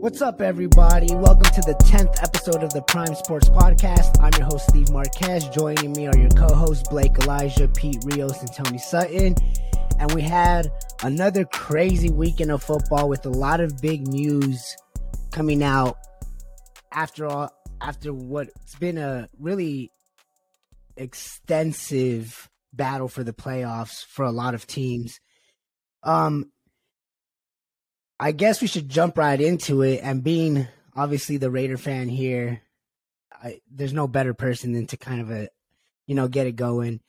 What's up, everybody? Welcome to the 10th episode of the Prime Sports Podcast. I'm your host, Steve Marquez. Joining me are your co hosts, Blake Elijah, Pete Rios, and Tony Sutton. And we had another crazy weekend of football with a lot of big news coming out after all, after what's been a really extensive battle for the playoffs for a lot of teams. Um, I guess we should jump right into it. And being obviously the Raider fan here, I, there's no better person than to kind of a, you know, get it going.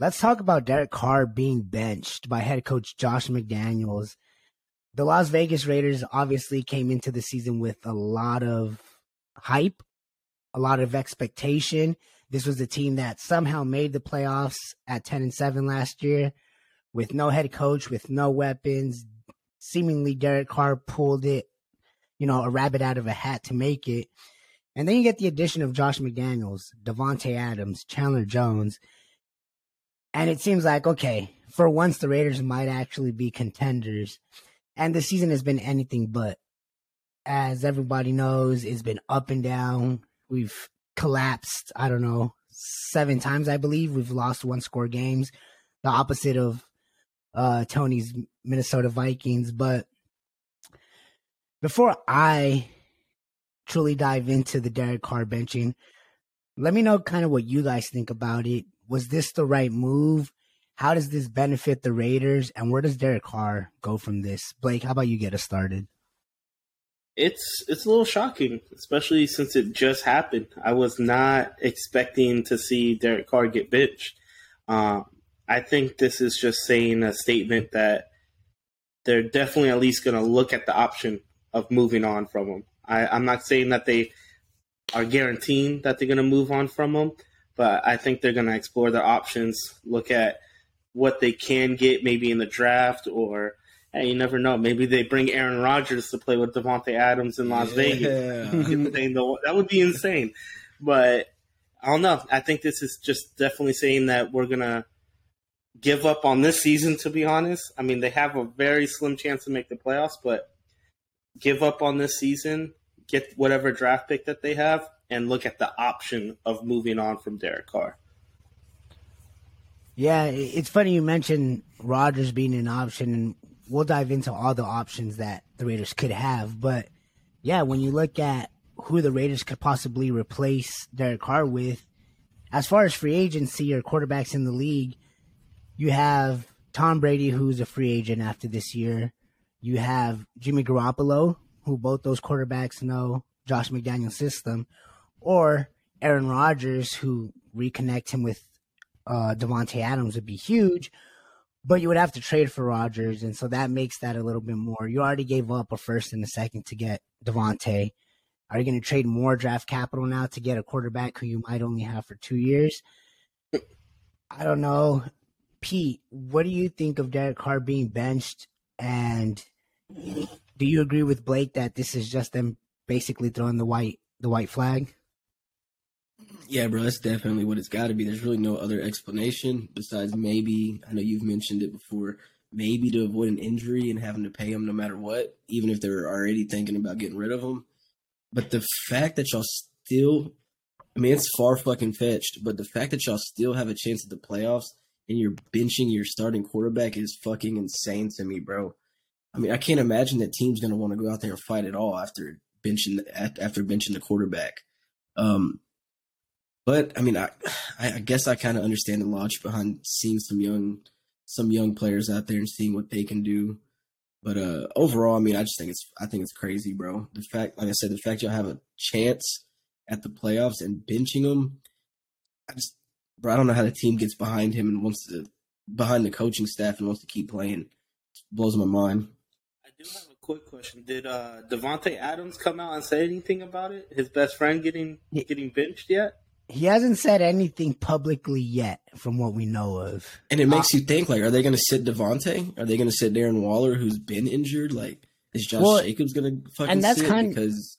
Let's talk about Derek Carr being benched by head coach Josh McDaniels. The Las Vegas Raiders obviously came into the season with a lot of hype, a lot of expectation. This was a team that somehow made the playoffs at 10 and 7 last year with no head coach, with no weapons, seemingly Derek Carr pulled it, you know, a rabbit out of a hat to make it. And then you get the addition of Josh McDaniels, Davante Adams, Chandler Jones. And it seems like, okay, for once the Raiders might actually be contenders. And the season has been anything but. As everybody knows, it's been up and down. We've collapsed, I don't know, seven times, I believe. We've lost one score games. The opposite of uh, Tony's Minnesota Vikings. But before I truly dive into the Derek Carr benching, let me know kind of what you guys think about it. Was this the right move? How does this benefit the Raiders? And where does Derek Carr go from this? Blake, how about you get us started? It's it's a little shocking, especially since it just happened. I was not expecting to see Derek Carr get benched. Um, I think this is just saying a statement that they're definitely at least going to look at the option of moving on from him. I, I'm not saying that they are guaranteeing that they're going to move on from him, but I think they're going to explore their options, look at what they can get maybe in the draft, or hey, you never know. Maybe they bring Aaron Rodgers to play with Davante Adams in Las yeah. Vegas. that would be insane. But I don't know. I think this is just definitely saying that we're going to give up on this season, to be honest. I mean, they have a very slim chance to make the playoffs, but give up on this season, get whatever draft pick that they have, and look at the option of moving on from Derek Carr. Yeah, it's funny you mentioned Rodgers being an option, and we'll dive into all the options that the Raiders could have. But yeah, when you look at who the Raiders could possibly replace Derek Carr with, as far as free agency or quarterbacks in the league, you have Tom Brady, who's a free agent after this year. You have Jimmy Garoppolo, who both those quarterbacks know Josh McDaniel's system, or Aaron Rodgers, who reconnect him with uh, Davante Adams would be huge, but you would have to trade for Rodgers, and so that makes that a little bit more. You already gave up a first and a second to get Davante. Are you going to trade more draft capital now to get a quarterback who you might only have for two years? I don't know. Pete, what do you think of Derek Carr being benched? And do you agree with Blake that this is just them basically throwing the white the white flag? Yeah, bro, that's definitely what it's got to be. There's really no other explanation besides maybe I know you've mentioned it before. Maybe to avoid an injury and having to pay him no matter what, even if they're already thinking about getting rid of him. But the fact that y'all still, I mean, it's far fucking fetched. But the fact that y'all still have a chance at the playoffs and you're benching your starting quarterback is fucking insane to me, bro. I mean, I can't imagine that team's going to want to go out there and fight at all after benching after benching the quarterback. Um, but I mean, I I guess I kind of understand the logic behind seeing some young some young players out there and seeing what they can do. But uh, overall, I mean, I just think it's I think it's crazy, bro. The fact, like I said, the fact y'all have a chance at the playoffs and benching them, I just bro, I don't know how the team gets behind him and wants to behind the coaching staff and wants to keep playing. It blows my mind. I do have a quick question. Did uh Davante Adams come out and say anything about it? His best friend getting getting benched yet? He hasn't said anything publicly yet, from what we know of. And it makes uh, you think: like, are they going to sit Davante? Are they going to sit Darren Waller, who's been injured? Like, is Josh well, Jacobs going to fucking and that's sit kind because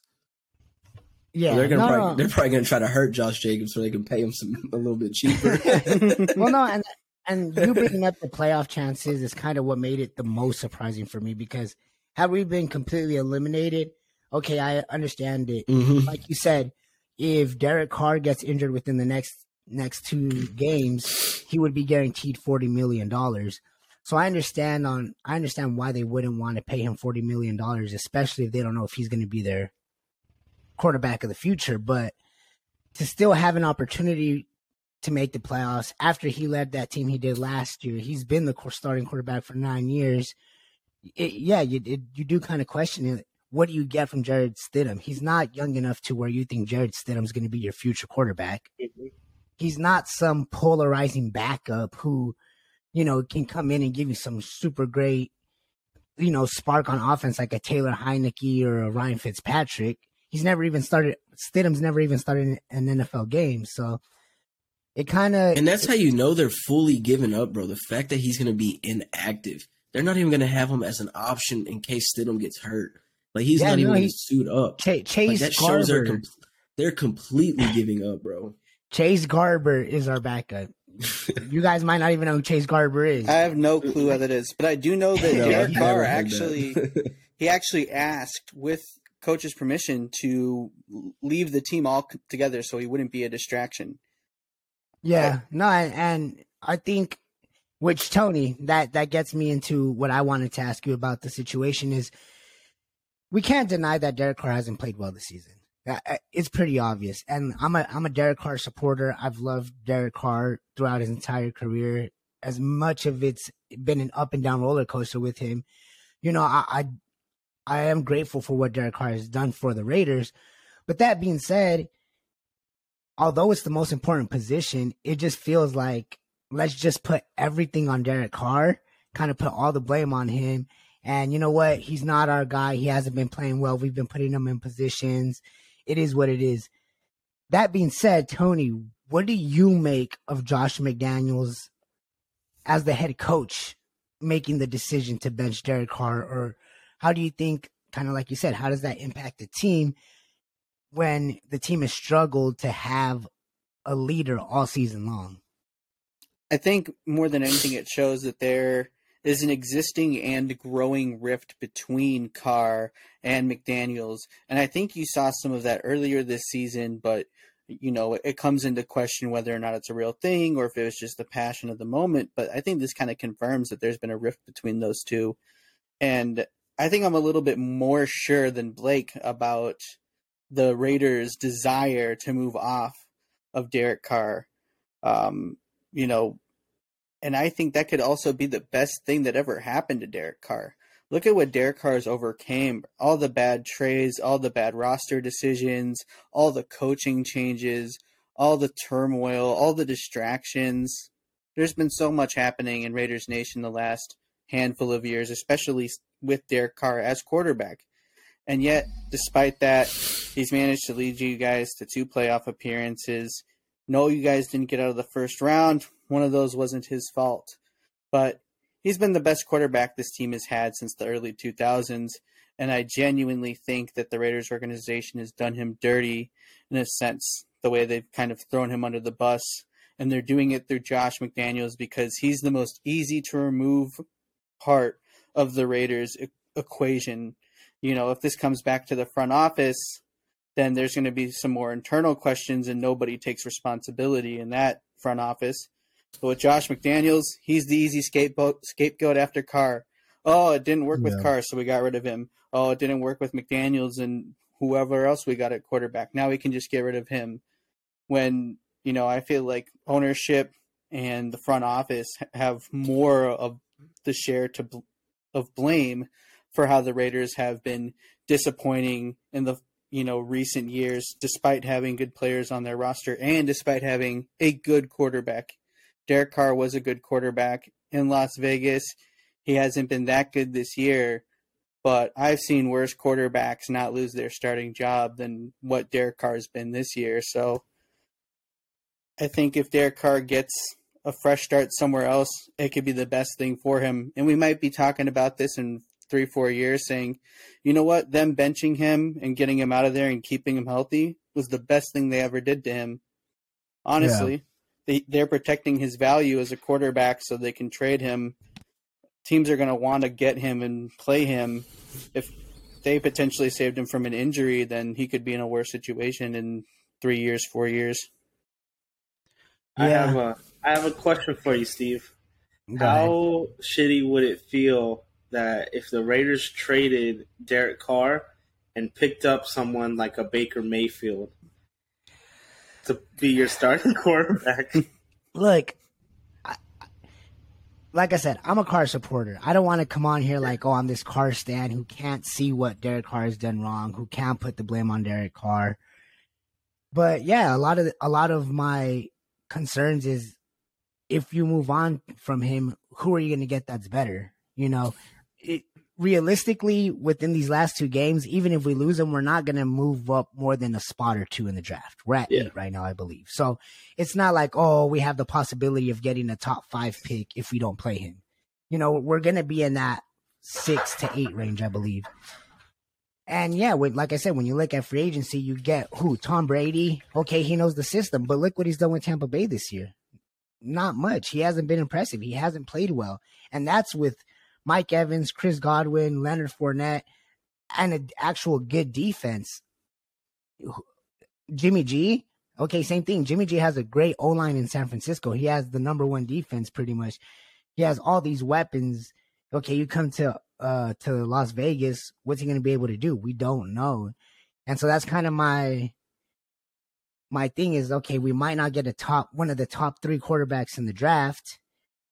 yeah, they're gonna no, probably, no. they're probably gonna try to hurt Josh Jacobs so they can pay him some a little bit cheaper. well, no, and and you bringing up the playoff chances is kind of what made it the most surprising for me because had we been completely eliminated, okay, I understand it. Mhm. Like you said, if Derek Carr gets injured within the next next two games, he would be guaranteed forty million dollars. So I understand on I understand why they wouldn't want to pay him forty million dollars, especially if they don't know if he's going to be their quarterback of the future. But to still have an opportunity to make the playoffs after he led that team he did last year, he's been the starting quarterback for nine years. It, yeah, you it, you do kind of question it. What do you get from Jarrett Stidham? He's not young enough to where you think Jarrett Stidham's going to be your future quarterback mm-hmm. he's not some polarizing backup who, you know, can come in and give you some super great, you know, spark on offense like a Taylor Heinicke or a Ryan Fitzpatrick. He's never even started. Stidham's never even started an NFL game, so it kind of And that's how you know they're fully giving up, bro. The fact that he's going to be inactive. They're not even going to have him as an option in case Stidham gets hurt. Like he's Yeah, not even no, going he- to suit up. Ch- Like Chase that shows they're Garber. com- they're completely giving up, bro. Chase Garber is our backup. you guys might not even know who Chase Garber is. I have no clue what that is, but I do know that No, Derek Carr actually he actually asked with coach's permission to leave the team all together so he wouldn't be a distraction. Yeah, no, and, I think, which Tony, that that gets me into what I wanted to ask you about the situation is, we can't deny that Derek Carr hasn't played well this season. Uh, uh, It's pretty obvious, and I'm a I'm a Derek Carr supporter. I've loved Derek Carr throughout his entire career. As much of it's been an up and down roller coaster with him, you know, I I, I am grateful for what Derek Carr has done for the Raiders. But that being said, although it's the most important position, it just feels like let's just put everything on Derek Carr, kind of put all the blame on him. And you know what? He's not our guy. He hasn't been playing well. We've been putting him in positions. It is what it is. That being said, Tony, what do you make of Josh McDaniels as the head coach making the decision to bench Derek Carr? Or how do you think, kind of like you said, how does that impact the team when the team has struggled to have a leader all season long? I think more than anything, it shows that there is an existing and growing rift between Carr and McDaniels, and I think you saw some of that earlier this season. But you know, it comes into question whether or not it's a real thing or if it was just the passion of the moment. But I think this kind of confirms that there's been a rift between those two, and I think I'm a little bit more sure than Blake about the Raiders' desire to move off of Derek Carr. Um, you know, and I think that could also be the best thing that ever happened to Derek Carr. Look at what Derek Carr's overcame all the bad trades, all the bad roster decisions, all the coaching changes, all the turmoil, all the distractions. There's been so much happening in Raiders Nation the last handful of years, especially with Derek Carr as quarterback. And yet, despite that, he's managed to lead you guys to two playoff appearances. No, you guys didn't get out of the first round. One of those wasn't his fault. But he's been the best quarterback this team has had since the early 2000s. And I genuinely think that the Raiders organization has done him dirty in a sense, the way they've kind of thrown him under the bus. And they're doing it through Josh McDaniels because he's the most easy to remove part of the Raiders e- equation. You know, if this comes back to the front office, then there's going to be some more internal questions and nobody takes responsibility in that front office. But with Josh McDaniels, he's the easy scapegoat scapegoat after Carr. Oh, it didn't work with Yeah. Carr, so we got rid of him. Oh, it didn't work with McDaniels and whoever else we got at quarterback. Now we can just get rid of him. When, you know, I feel like ownership and the front office have more of the share to of blame for how the Raiders have been disappointing in the you know recent years despite having good players on their roster and despite having a good quarterback. Derek Carr was a good quarterback in Las Vegas. He hasn't been that good this year, but I've seen worse quarterbacks not lose their starting job than what Derek Carr's been this year. So I think if Derek Carr gets a fresh start somewhere else, it could be the best thing for him. And we might be talking about this in three, four years saying, you know what, them benching him and getting him out of there and keeping him healthy was the best thing they ever did to him. Honestly, they, they're protecting his value as a quarterback so they can trade him. Teams are going to want to get him and play him if they potentially saved him from an injury, then he could be in a worse situation in three years, four years. I have a I have a question for you, Steve. How shitty would it feel that if the Raiders traded Derek Carr and picked up someone like a Baker Mayfield to be your starting quarterback? look, I, like I said, I'm a Carr supporter. I don't want to come on here like, oh, I'm this Carr stan who can't see what Derek Carr has done wrong, who can't put the blame on Derek Carr. But yeah, a lot of a lot of my concerns is if you move on from him, who are you going to get that's better? You know, it, realistically, within these last two games, even if we lose them, we're not going to move up more than a spot or two in the draft. We're at Yeah. eight right now, I believe. So it's not like, oh, we have the possibility of getting a top five pick if we don't play him. You know, we're going to be in that six to eight range, I believe. And yeah, when, like I said, when you look at free agency, you get who? Tom Brady. Okay, he knows the system, but look what he's done with Tampa Bay this year. Not much. He hasn't been impressive. He hasn't played well. And that's with Mike Evans, Chris Godwin, Leonard Fournette, and an actual good defense. Jimmy G, okay, same thing. Jimmy G has a great O line in San Francisco. He has the number one defense pretty much. He has all these weapons. Okay, you come to uh to Las Vegas, what's he gonna be able to do? We don't know. And so that's kind of my my thing is okay, we might not get a top one of the top three quarterbacks in the draft.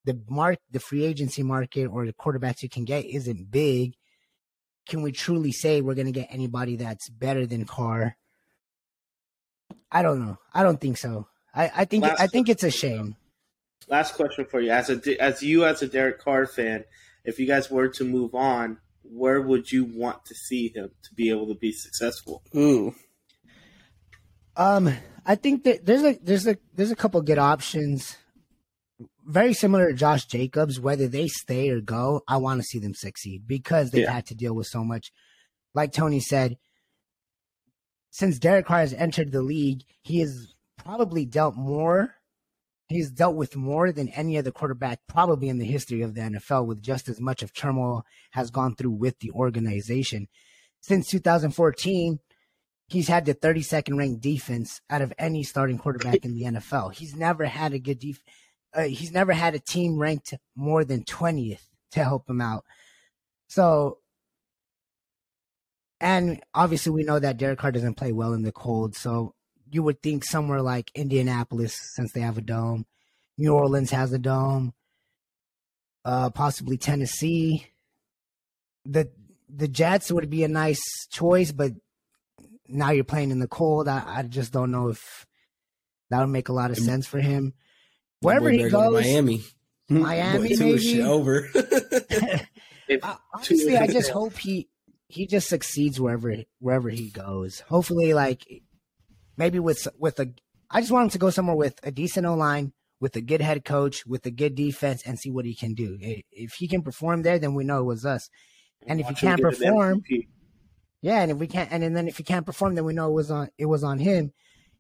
The mark the free agency market or the quarterbacks you can get isn't big. Can we truly say we're gonna get anybody that's better than Carr? I don't know. I don't think so. I, I think Last- I think it's a shame. Last question for you, as a as you as a Derek Carr fan, if you guys were to move on, where would you want to see him to be able to be successful? Ooh, Um, I think that there's a there's a there's a couple good options. Very similar to Josh Jacobs, whether they stay or go, I want to see them succeed because they've Yeah. had to deal with so much. Like Tony said, since Derek Carr has entered the league, he has probably dealt more. He's dealt with more than any other quarterback probably in the history of the NFL, with just as much of turmoil has gone through with the organization. Since 2014, he's had the 32nd ranked defense out of any starting quarterback in the NFL. He's never had a good def- uh, he's never had a team ranked more than 20th to help him out. So and obviously we know that Derek Carr doesn't play well in the cold, so you would think somewhere like Indianapolis since they have a dome, New Orleans has a dome, uh possibly Tennessee. The the Jets would be a nice choice, but now you're playing in the cold. I, I just don't know if that would make a lot of sense for him. Wherever he better go to goes, Miami. Hmm? Miami, Boy, maybe? over. Honestly, I just hope he he just succeeds wherever wherever he goes. Hopefully, like maybe with with a, I just want him to go somewhere with a decent O line, with a good head coach, with a good defense, and see what he can do. If he can perform there, then we know it was us. And if he watch him can't get an perform, MVP. Yeah, and if we can't, and then if he can't perform, then we know it was on it was on him.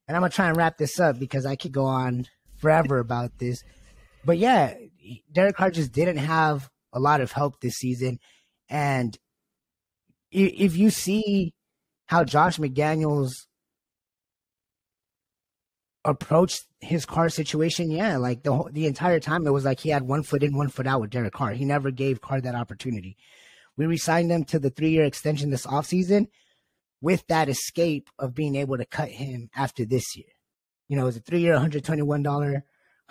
And I'm gonna try and wrap this up because I could go on forever about this. But yeah, Derek Carr just didn't have a lot of help this season, and if you see how Josh McDaniels approached his Carr situation, yeah, like the whole, the entire time it was like he had one foot in, one foot out with Derek Carr. He never gave Carr that opportunity. We re-signed him to the three-year extension this offseason with that escape of being able to cut him after this year. You know, it was a three-year, $121,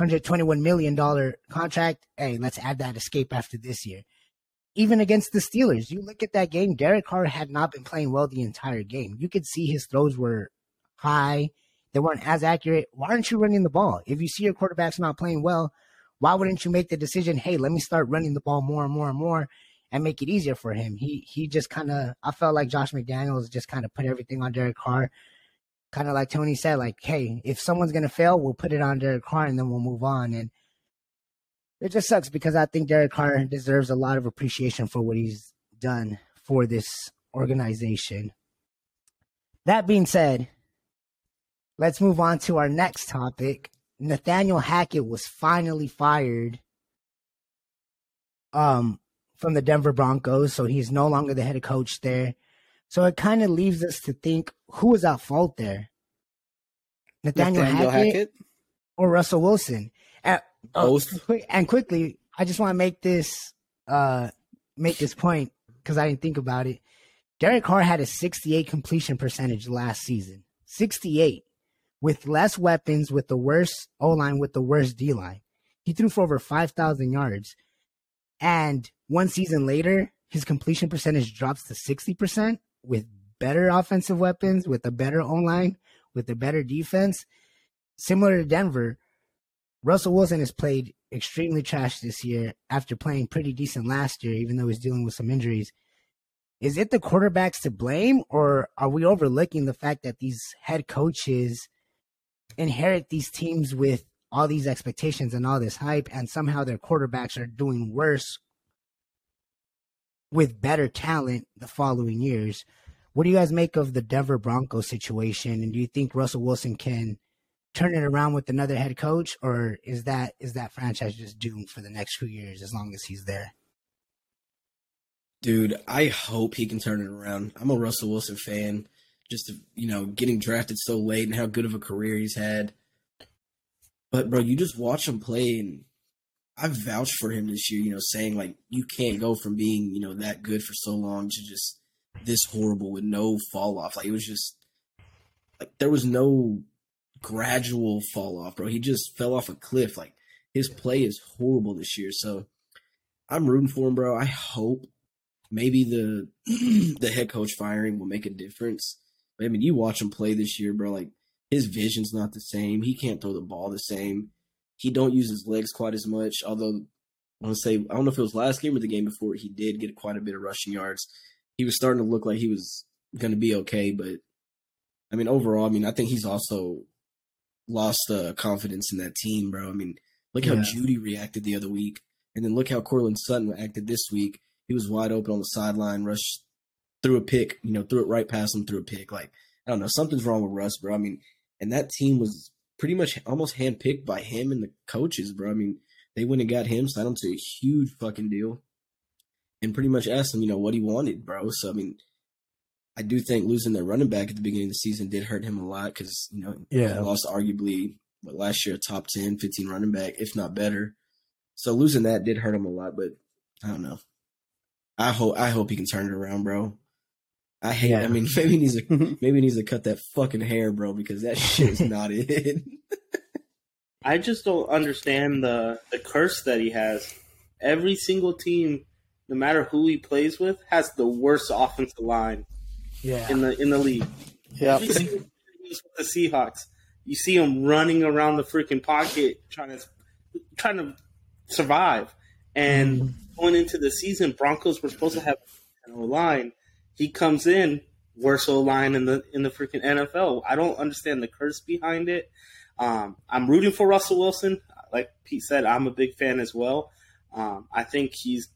$121 million contract. Hey, let's add that escape after this year. Even against the Steelers, you look at that game, Derek Carr had not been playing well the entire game. You could see his throws were high. They weren't as accurate. Why aren't you running the ball? If you see your quarterback's not playing well, why wouldn't you make the decision, hey, let me start running the ball more and more and more and make it easier for him? He he just kind of I felt like Josh McDaniels just kind of put everything on Derek Carr. Kind of like Tony said, like, hey, if someone's gonna fail, we'll put it on Derek Carr and then we'll move on. And it just sucks because I think Derek Carr deserves a lot of appreciation for what he's done for this organization. That being said, let's move on to our next topic. Nathaniel Hackett was finally fired um from the Denver Broncos, so he's no longer the head coach there. So it kind of leaves us to think who was at fault there, Nathaniel, Nathaniel Hackett, Hackett. or Russell Wilson. And, Both. quick- and quickly, I just want to make this uh make this point because I didn't think about it. Derek Carr had a 68 completion percentage last season. 68 with less weapons, with the worst O line, with the worst D line. He threw for over 5,000 yards. And one season later, his completion percentage drops to 60% with better offensive weapons, with a better O line, with a better defense. Similar to Denver, Russell Wilson has played extremely trash this year after playing pretty decent last year, even though he's dealing with some injuries. Is it the quarterbacks to blame, or are we overlooking the fact that these head coaches inherit these teams with all these expectations and all this hype, and somehow their quarterbacks are doing worse with better talent the following years? What do you guys make of the Denver Broncos situation, and do you think Russell Wilson can turn it around with another head coach, or is that is that franchise just doomed for the next few years as long as he's there? Dude, I hope he can turn it around. I'm a Russell Wilson fan. Just you know, getting drafted so late and how good of a career he's had. But bro, you just watch him play, and I vouched for him this year. You know, saying like you can't go from being you know that good for so long to just this horrible with no fall off. Like it was just like there was no gradual fall off, bro. He just fell off a cliff. Like his play is horrible this year. So I'm rooting for him, bro. I hope maybe the the head coach firing will make a difference. But I mean, you watch him play this year, bro. Like his vision's not the same. He can't throw the ball the same. He don't use his legs quite as much. Although I want to say I don't know if it was last game or the game before, he did get quite a bit of rushing yards. He was starting to look like he was going to be okay, but I mean, overall, I mean, I think he's also lost uh, confidence in that team, bro. I mean, look how Jeudy reacted the other week, and then look how Courtland Sutton acted this week. He was wide open on the sideline, rushed threw a pick, you know, threw it right past him, threw a pick. Like, I don't know, something's wrong with Russ, bro. I mean, and that team was pretty much almost handpicked by him and the coaches, bro. I mean, they went and got him, signed him to a huge fucking deal, and pretty much asked him, you know, what he wanted, bro. So, I mean, I do think losing their running back at the beginning of the season did hurt him a lot because, you know, Yeah. he lost arguably, what, last year, a top 10, 15 running back, if not better. So losing that did hurt him a lot, but I don't know. I hope I hope he can turn it around, bro. I hate. Yeah. I mean, maybe he needs to maybe he needs to cut that fucking hair, bro, because that shit is not it. I just don't understand the the curse that he has. Every single team, no matter who he plays with, has the worst offensive line Yeah. in the in the league. Yeah. Every single team is with the Seahawks, you see him running around the freaking pocket trying to trying to survive. And mm-hmm. going into the season, Broncos were supposed to have an O line. He comes in worst O line in the in the freaking NFL. I don't understand the curse behind it. Um, I'm rooting for Russell Wilson. Like Pete said, I'm a big fan as well. Um, I think he's,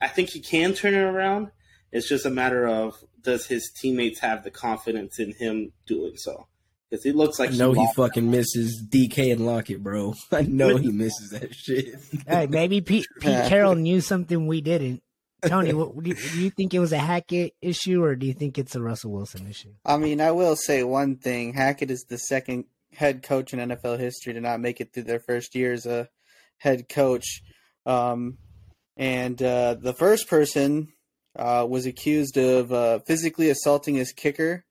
I think he can turn it around. It's just a matter of does his teammates have the confidence in him doing so? Because he looks like I know he lost- fucking misses DK and Lockett, bro. I know he misses that shit. Hey, maybe Pete, Pete Carroll knew something we didn't. Tony, what, do, you, do you think it was a Hackett issue or do you think it's a Russell Wilson issue? I mean, I will say one thing: Hackett is the second head coach in NFL history to not make it through their first year as a head coach. Um, and uh, the first person uh, was accused of uh, physically assaulting his kicker,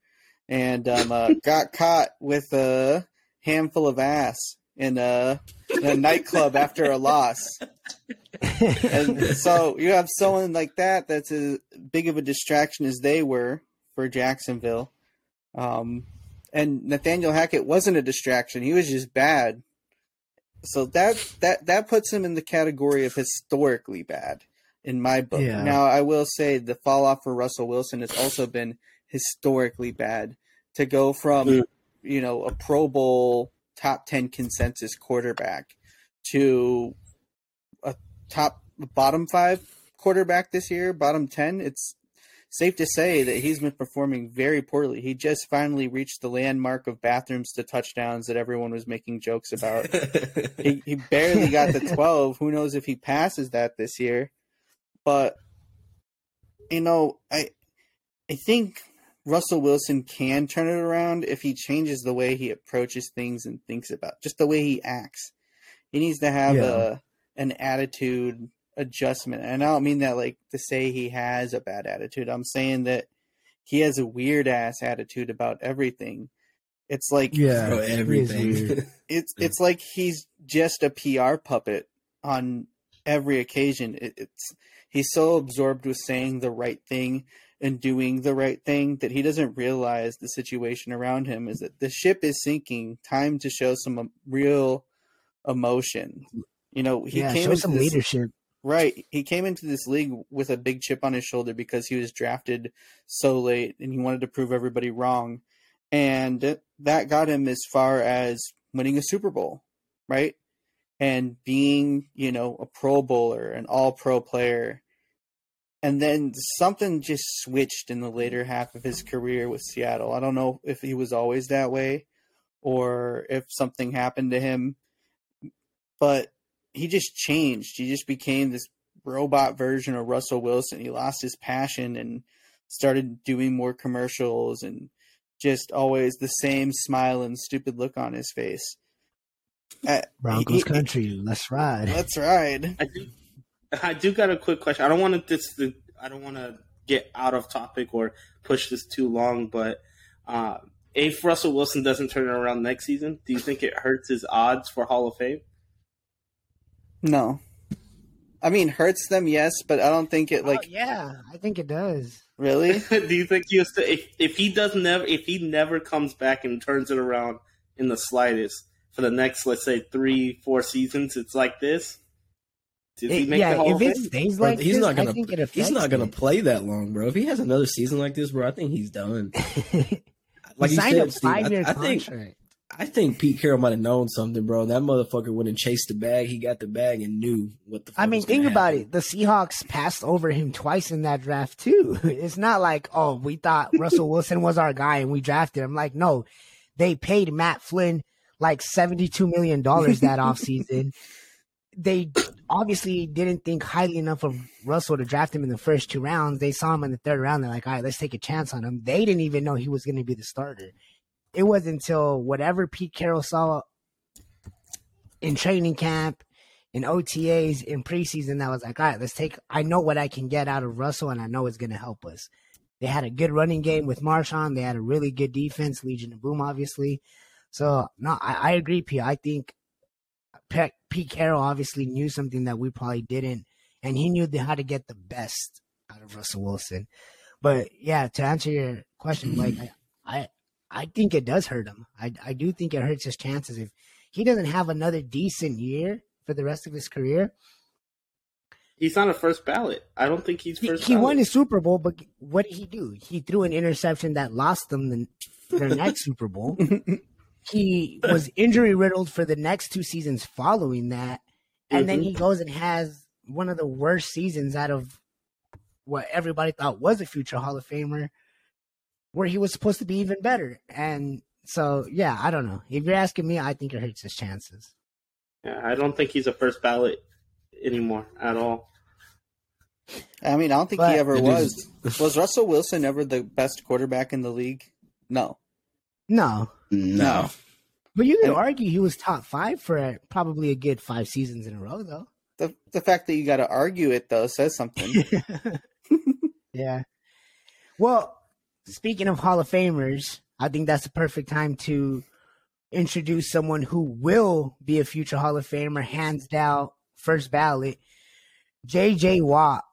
and um, uh, got caught with a handful of ass in a, in a nightclub after a loss. And so you have someone like that that's as big of a distraction as they were for Jacksonville. Um, and Nathaniel Hackett wasn't a distraction; he was just bad. So that that that puts him in the category of historically bad in my book. Yeah. Now I will say the fall off for Russell Wilson has also been historically bad. To go from Mm. you know a Pro Bowl top ten consensus quarterback to a top bottom five quarterback this year, bottom ten, it's safe to say that he's been performing very poorly. He just finally reached the landmark of bathrooms to touchdowns that everyone was making jokes about. he, he barely got the 12. Who knows if he passes that this year? But you know, I I think Russell Wilson can turn it around if he changes the way he approaches things and thinks about just the way he acts. He needs to have Yeah. a an attitude adjustment. And I don't mean that like to say he has a bad attitude. I'm saying that he has a weird ass attitude about everything. It's like Yeah, Bro, it is everything. it's it's like he's just a PR puppet on every occasion. It, it's he's so absorbed with saying the right thing and doing the right thing that he doesn't realize the situation around him is that the ship is sinking. Time to show some um, real emotion. You know, he yeah, came show into some this, leadership. Right. He came into this league with a big chip on his shoulder because he was drafted so late and he wanted to prove everybody wrong. And that got him as far as winning a Super Bowl, right? And being, you know, a Pro Bowler, an all pro player. And then something just switched in the later half of his career with Seattle. I don't know if he was always that way or if something happened to him, but he just changed. He just became this robot version of Russell Wilson. He lost his passion and started doing more commercials and just always the same smile and stupid look on his face. Uh, Broncos he- country, let's ride. Let's ride. I do, I do got a quick question. I don't want to this. to- I don't want to get out of topic or push this too long, but uh, if Russell Wilson doesn't turn it around next season, do you think it hurts his odds for Hall of Fame? No. I mean, hurts them, yes, but I don't think it like Oh, yeah, I think it does. really. do you think he has to, if if he does never if he never comes back and turns it around in the slightest for the next let's say three four seasons, it's like this? Does he make yeah, the Hall if it Fame? stays Bro, like he's this, not gonna. I think it he's not gonna it. play that long, bro. If he has another season like this, bro, I think he's done. Like he you signed said, a Steve, I, five-year I think contract. I think Pete Carroll might have known something, bro. That motherfucker went and chased the bag. He got the bag and knew what the. Fuck I mean, was gonna think about happen. it. The Seahawks passed over him twice in that draft too. It's not like, oh, we thought Russell Wilson was our guy and we drafted him. Like, no, they paid Matt Flynn like seventy-two million dollars that offseason. They obviously didn't think highly enough of Russell to draft him in the first two rounds. They saw him in the third round. They're like, all right, let's take a chance on him. They didn't even know he was going to be the starter. It wasn't until whatever Pete Carroll saw in training camp in OTAs in preseason, that was like, all right, let's take. I know what I can get out of Russell, and I know it's going to help us. They had a good running game with Marshawn. They had a really good defense, Legion of Boom, obviously. So no, I, I agree, P. I think Pe- Pete Carroll obviously knew something that we probably didn't, and he knew the, how to get the best out of Russell Wilson. But yeah, to answer your question, like I, I, I think it does hurt him. I, I do think it hurts his chances if he doesn't have another decent year for the rest of his career. He's not a first ballot. I don't think he's He, first. he won ballot. his Super Bowl, but what did he do? He threw an interception that lost them the, their next Super Bowl. He was injury riddled for the next two seasons following that, and then Mhm. he goes and has one of the worst seasons out of what everybody thought was a future Hall of Famer, where he was supposed to be even better. And so, yeah, I don't know. If you're asking me, I think it hurts his chances. Yeah, I don't think he's a first ballot anymore at all. I mean, I don't think But- he ever was. is- Was Russell Wilson ever the best quarterback in the league? No. No, No. but you could And- argue he was top five for probably a good five seasons in a row, though. The the fact that you got to argue it though says something. yeah. Well, speaking of Hall of Famers, I think that's the perfect time to introduce someone who will be a future Hall of Famer, hands down, first ballot. J.J. Watt,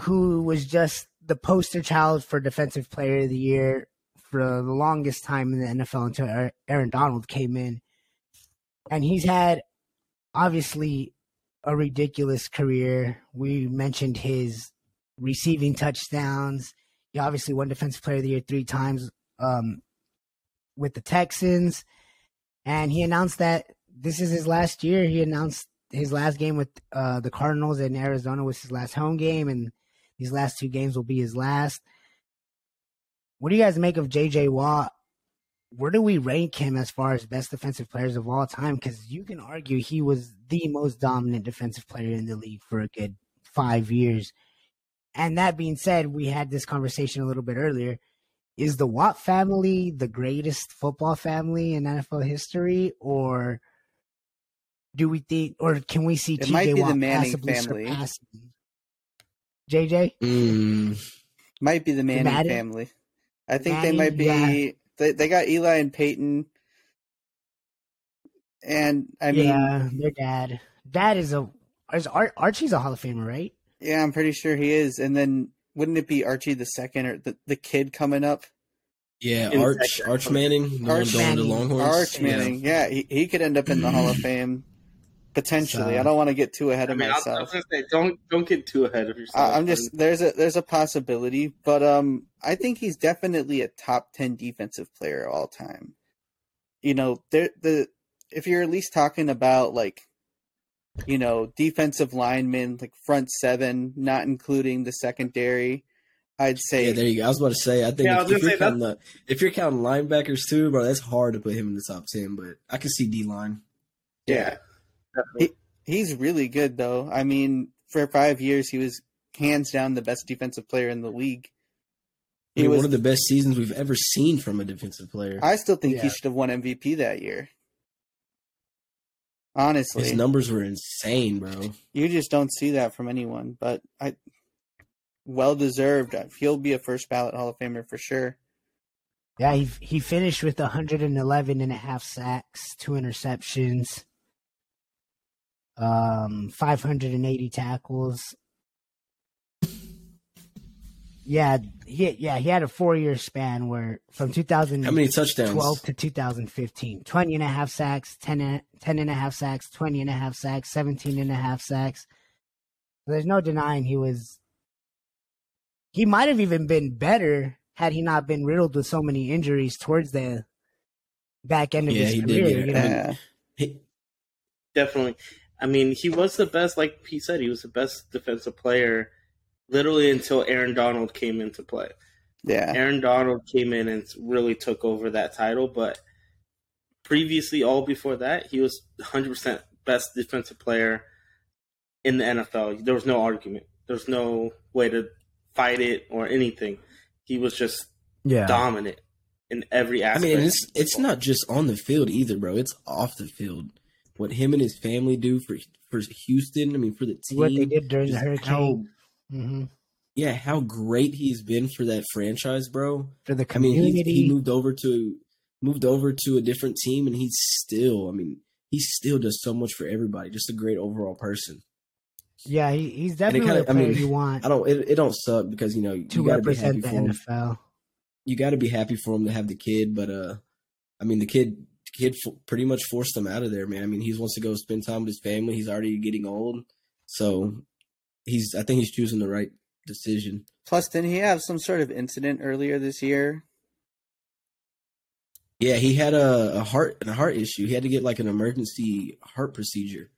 who was just the poster child for Defensive Player of the Year for the longest time in the NFL until Aaron Donald came in. And he's had obviously a ridiculous career. We mentioned his receiving touchdowns. He obviously won Defensive Player of the Year three times um, with the Texans. And he announced that this is his last year. He announced his last game with uh, the Cardinals in Arizona was his last home game, and these last two games will be his last. What do you guys make of JJ Watt? Where do we rank him as far as best defensive players of all time? Because you can argue he was the most dominant defensive player in the league for a good five years. And that being said, we had this conversation a little bit earlier. is the Watt family the greatest football family in NFL history, or do we think, or can we see It TJ might be the Watt possibly family. surpassing JJ? Mm, Might be the Manning Madden? family. I think Manning, they might be. yeah. They they got Eli and Peyton, and I mean, yeah. yeah, their dad. Dad is a is Ar- Archie's a Hall of Famer, right? Yeah, I'm pretty sure he is. And then wouldn't it be Archie the second or the the kid coming up? yeah, In Arch second. Arch Manning, Arch going to Manning. Longhorns. Arch Yeah. Manning. Yeah, he, he could end up in the Hall of Fame potentially. So- I don't want to get too ahead I of mean, I was, I myself. was gonna say, don't don't get too ahead of yourself. I, I'm just there's a there's a possibility, but um, I think he's definitely a top ten defensive player all time. You know, there the if you're at least talking about like, you know, defensive linemen like front seven, not including the secondary, I'd say Yeah, there you go. I was about to say. I think Yeah, if, was if you're counting the, if you're counting linebackers too, bro, that's hard to put him in the top ten. But I can see D line. yeah. Definitely. he's really good though. I mean, for five years he was hands down the best defensive player in the league. I He mean, was. one of the best seasons we've ever seen from a defensive player. I still think he should have won MVP that year. Honestly, His numbers were insane, bro. you just don't see that from anyone. But I, well deserved. He'll be a first ballot Hall of Famer for sure. Yeah, he he finished with 111 and a half sacks, two interceptions, um, 580 tackles. Yeah, he yeah he had a four year span where from 2012 How many touchdowns? 12 to 2015, 20 and a half sacks, 10, and- 10 and a half sacks, 20 and a half sacks, 17 and a half sacks. There's no denying he was. He might have even been better had he not been riddled with so many injuries towards the back end of Yeah, his he did career. get- you know? I Yeah. He- Definitely. I mean, he was the best, like he said, he was the best defensive player literally until Aaron Donald came into play. yeah. Aaron Donald came in and really took over that title, but previously, all before that, he was 100% best defensive player in the NFL. There was no argument. There's no way to fight it or anything. He was just yeah. dominant in every aspect. I mean, it's it's not just on the field either, bro. It's off the field. What him and his family do for for Houston. I mean, for the team. What they did during the hurricane How, hmm yeah, how great he's been for that franchise, bro. for the I mean, community. he, he moved over to moved over to a different team, and he's still. I mean, he still does so much for everybody. Just a great overall person. yeah, he, he's definitely kinda- a I player mean, you want I don't. It, it don't suck because you know to you got to be happy represent the for him. You got to be happy for him to have the kid, but uh, I mean, the kid kid f- pretty much forced him out of there, man. I mean, he wants to go spend time with his family. He's already getting old, so he's. I think he's choosing the right decision. Plus, didn't he have some sort of incident earlier this year? Yeah, he had a, a heart a heart issue. He had to get like an emergency heart procedure,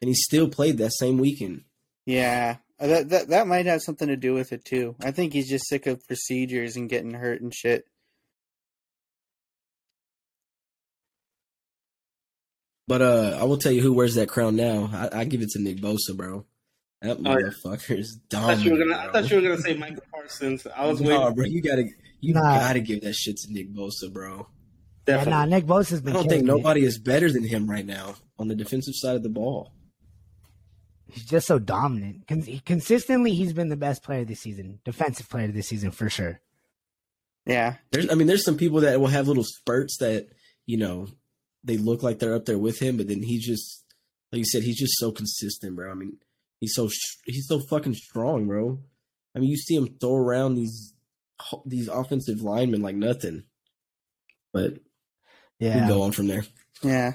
and he still played that same weekend. Yeah, that that that might have something to do with it too. I think he's just sick of procedures and getting hurt and shit. But uh, I will tell you who wears that crown now. I, I give it to Nick Bosa, bro. That Oh, yeah. motherfucker is I thought you were dominant. gonna. I thought you were gonna say Michael Parsons. I was Nah, waiting. bro. You gotta, you Nah. gotta give that shit to Nick Bosa, bro. Yeah, Definitely. nah, Nick Bosa's I been. don't think killing it. nobody is better than him right now on the defensive side of the ball. He's just so dominant. Con- he- consistently, he's been the best player this season, defensive player this season for sure. Yeah, There's, I mean, there's some people that will have little spurts that you know they look like they're up there with him, but then he just, like you said, he's just so consistent, bro. I mean, he's so he's so fucking strong, bro. I mean, you see him throw around these these offensive linemen like nothing. But we Yeah. can go on from there. yeah.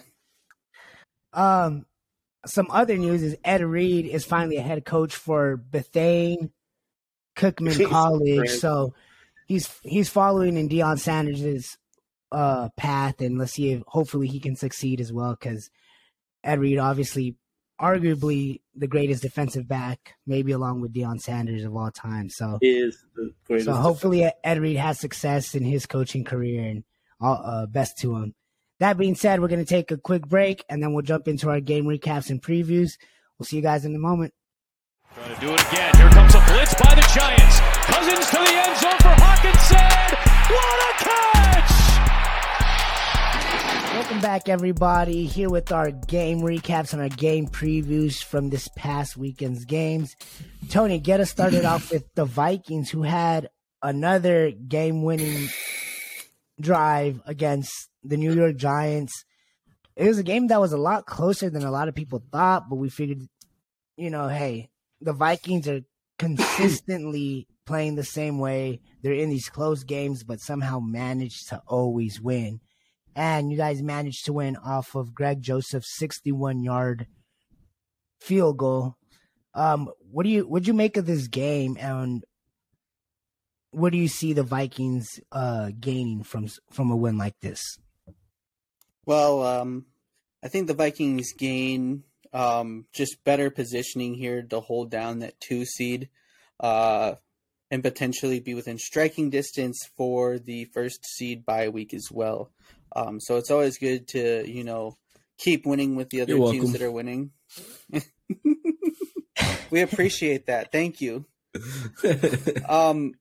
Um, some other news is Ed Reed is finally a head coach for Bethane Cookman College. So he's he's following in Deion Sanders' uh path, and let's see if hopefully he can succeed as well. Because Ed Reed, obviously, arguably the greatest defensive back, maybe along with Deion Sanders of all time. So he is the greatest. so hopefully Ed Reed has success in his coaching career and all, uh, best to him. That being said, we're going to take a quick break and then we'll jump into our game recaps and previews. We'll see you guys in a moment. Trying to do it again. Here comes a blitz by the Giants. Cousins to the end zone for Hawkinson. Back, everybody. Here with our game recaps and our game previews from this past weekend's games. Tony, get us started off with the Vikings, who had another game winning drive against the New York Giants. It was a game that was a lot closer than a lot of people thought, but we figured, you know, hey, the Vikings are consistently playing the same way. They're in these close games, but somehow manage to always win and you guys managed to win off of Greg Joseph's 61 yard field goal. Um, what do you what you make of this game, and what do you see the Vikings uh, gaining from from a win like this? Well, um, I think the Vikings gain um, just better positioning here to hold down that two seed uh, and potentially be within striking distance for the first seed bye week as well. Um, so it's always good to you know keep winning with the other You're teams welcome. that are winning. we appreciate that. Thank you. Um,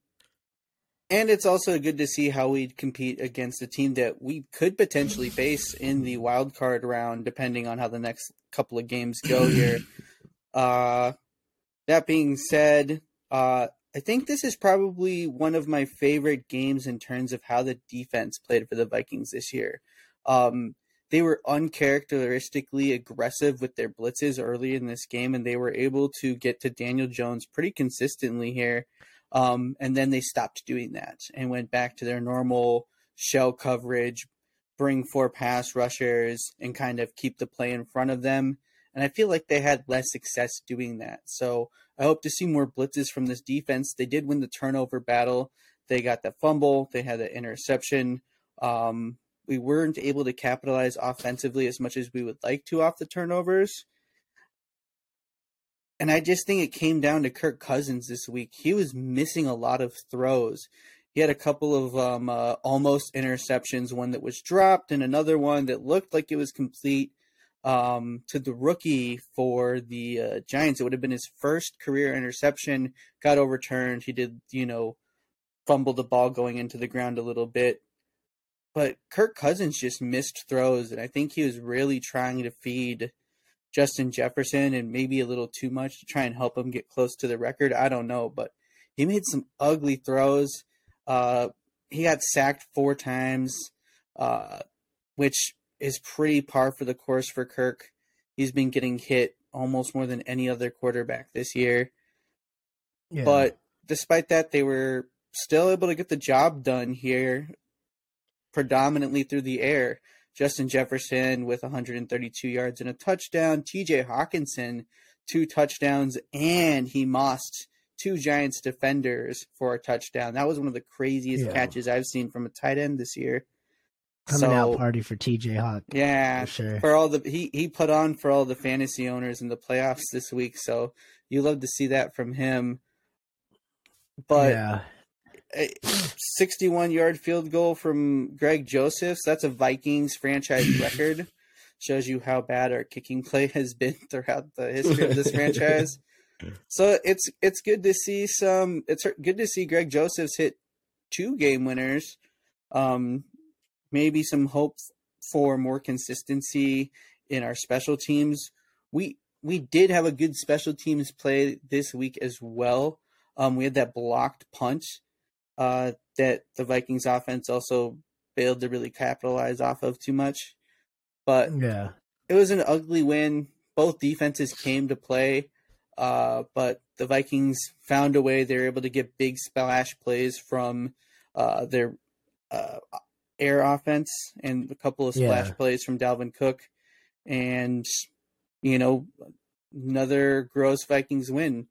and it's also good to see how we'd compete against a team that we could potentially face in the wild card round, depending on how the next couple of games go here. Uh, that being said, uh, I think this is probably one of my favorite games in terms of how the defense played for the Vikings this year. Um, they were uncharacteristically aggressive with their blitzes early in this game, and they were able to get to Daniel Jones pretty consistently here. Um, and then they stopped doing that and went back to their normal shell coverage, bring four pass rushers, and kind of keep the play in front of them. And I feel like they had less success doing that. So I hope to see more blitzes from this defense. They did win the turnover battle. They got the fumble. They had the interception. Um, we weren't able to capitalize offensively as much as we would like to off the turnovers. And I just think it came down to Kirk Cousins this week. He was missing a lot of throws. He had a couple of um, uh, almost interceptions, one that was dropped, and another one that looked like it was complete um, to the rookie for the uh, Giants. It would have been his first career interception, got overturned. He did, you know, fumble the ball going into the ground a little bit. But Kirk Cousins just missed throws, and I think he was really trying to feed Justin Jefferson and maybe a little too much to try and help him get close to the record. I don't know, but he made some ugly throws. Uh, he got sacked four times, uh, which is pretty par for the course for Kirk. He's been getting hit almost more than any other quarterback this year. Yeah. But despite that, they were still able to get the job done here, predominantly through the air. Justin Jefferson with 132 yards and a touchdown. TJ Hockenson, two touchdowns, and he mossed two Giants defenders for a touchdown. That was one of the craziest Yeah. catches I've seen from a tight end this year. Coming so- out party for TJ Hawk Yeah, for sure. for all the he he put on for all the fantasy owners in the playoffs this week. So you love to see that from him. But yeah, a 61 yard field goal from Greg Josephs. That's a Vikings franchise record. Shows you how bad our kicking play has been throughout the history of this franchise. So it's it's good to see some. It's good to see Greg Josephs hit two game winners. Um, maybe some hope for more consistency in our special teams. We we did have a good special teams play this week as well. Um, we had that blocked punt uh, that the Vikings offense also failed to really capitalize off of too much. But yeah, it was an ugly win. Both defenses came to play, uh, but the Vikings found a way. They were able to get big splash plays from uh, their uh, air offense and a couple of splash Yeah. plays from Dalvin Cook. And, you know, another gross Vikings win.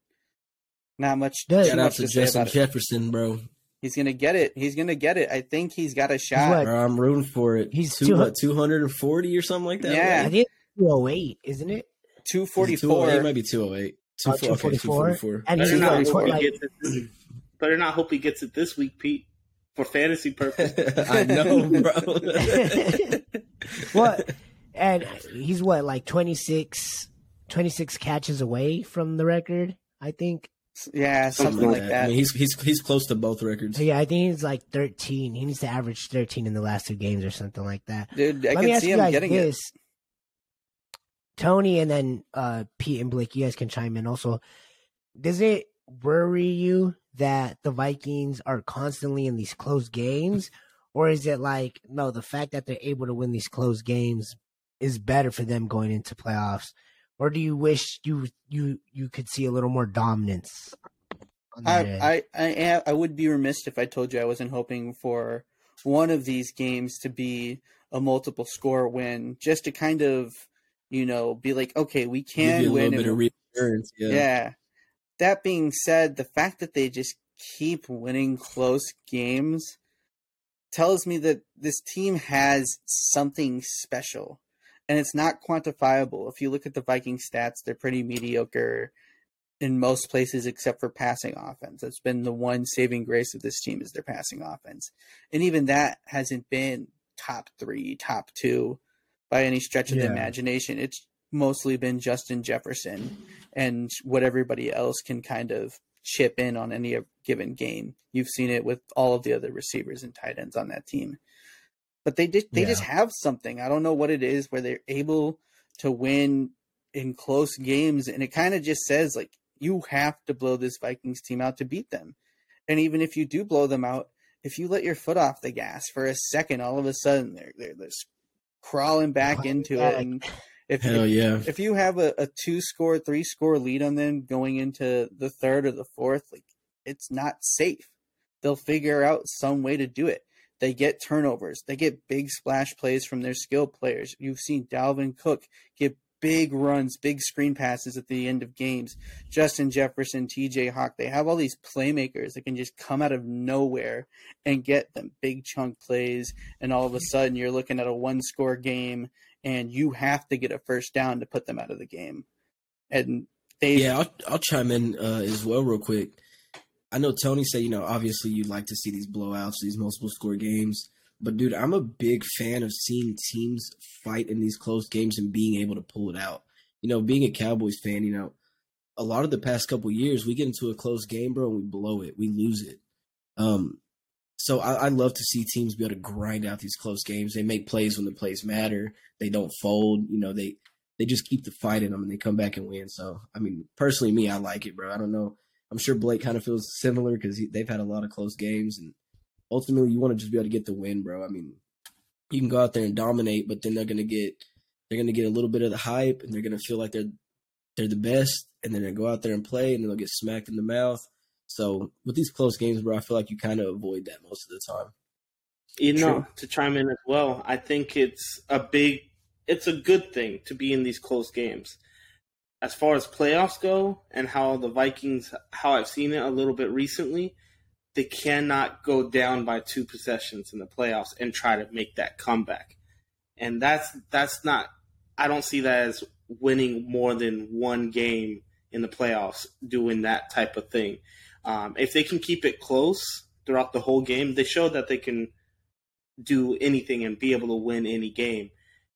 Not much, Good. Shout out to to Justin about it. Jefferson, bro. He's gonna get it. He's gonna get it. I think he's got a shot. what? Bro, I'm rooting for it. He's Two, two- 240 or something like that. Yeah. I think 208, isn't it? Two Is it forty 208? four. It might be 208. Oh, uh, Two, okay, 244? 244. And Better he's not, like, hope he gets it this, better not hope he gets it this week, Pete, for fantasy purposes. I know, bro. what? And he's what, like 26, 26 catches away from the record, I think. Yeah, something, something like that. that. I mean, he's he's he's close to both records. Yeah, I think he's like 13. He needs to average 13 in the last two games or something like that. Dude, I Let can see him getting this. it. Tony and then uh, Pete and Blake, you guys can chime in also. Does it worry you that the Vikings are constantly in these close games? Or is it like, no, the fact that they're able to win these close games is better for them going into playoffs? Or do you wish you you you could see a little more dominance? I, I I I would be remiss if I told you I wasn't hoping for one of these games to be a multiple score win, just to kind of you know be like, okay, we can win. yeah. yeah. That being said, the fact that they just keep winning close games tells me that this team has something special and it's not quantifiable. If you look at the Viking stats, they're pretty mediocre in most places except for passing offense. That's been the one saving grace of this team is their passing offense. And even that hasn't been top 3, top 2 by any stretch of yeah. the imagination. It's mostly been Justin Jefferson and what everybody else can kind of chip in on any given game. You've seen it with all of the other receivers and tight ends on that team but they just they yeah. just have something. I don't know what it is where they're able to win in close games, and it kind of just says like you have to blow this Vikings team out to beat them. And even if you do blow them out, if you let your foot off the gas for a second, all of a sudden they're they're just crawling back into it. And if Hell if, yeah. if you have a, a two score, three score lead on them going into the third or the fourth, like it's not safe. They'll figure out some way to do it. They get turnovers. They get big splash plays from their skill players. You've seen Dalvin Cook get big runs, big screen passes at the end of games. Justin Jefferson, TJ Hawk, they have all these playmakers that can just come out of nowhere and get them big chunk plays. And all of a sudden, you're looking at a one score game and you have to get a first down to put them out of the game. And they. Yeah, I'll, I'll chime in uh, as well, real quick. I know Tony said, you know, obviously you'd like to see these blowouts, these multiple score games. But dude, I'm a big fan of seeing teams fight in these close games and being able to pull it out. You know, being a Cowboys fan, you know, a lot of the past couple years we get into a close game, bro, and we blow it, we lose it. Um, so I, I love to see teams be able to grind out these close games. They make plays when the plays matter. They don't fold. You know, they they just keep the fight in them and they come back and win. So I mean, personally, me, I like it, bro. I don't know I'm sure Blake kind of feels similar because they've had a lot of close games, and ultimately you want to just be able to get the win, bro. I mean, you can go out there and dominate, but then they're gonna get they're gonna get a little bit of the hype, and they're gonna feel like they're they're the best, and then they go out there and play, and they'll get smacked in the mouth. So with these close games, bro, I feel like you kind of avoid that most of the time. You know, True. to chime in as well, I think it's a big, it's a good thing to be in these close games as far as playoffs go and how the Vikings, how I've seen it a little bit recently, they cannot go down by two possessions in the playoffs and try to make that comeback. And that's that's not I don't see that as winning more than one game in the playoffs doing that type of thing. Um, if they can keep it close throughout the whole game, they show that they can do anything and be able to win any game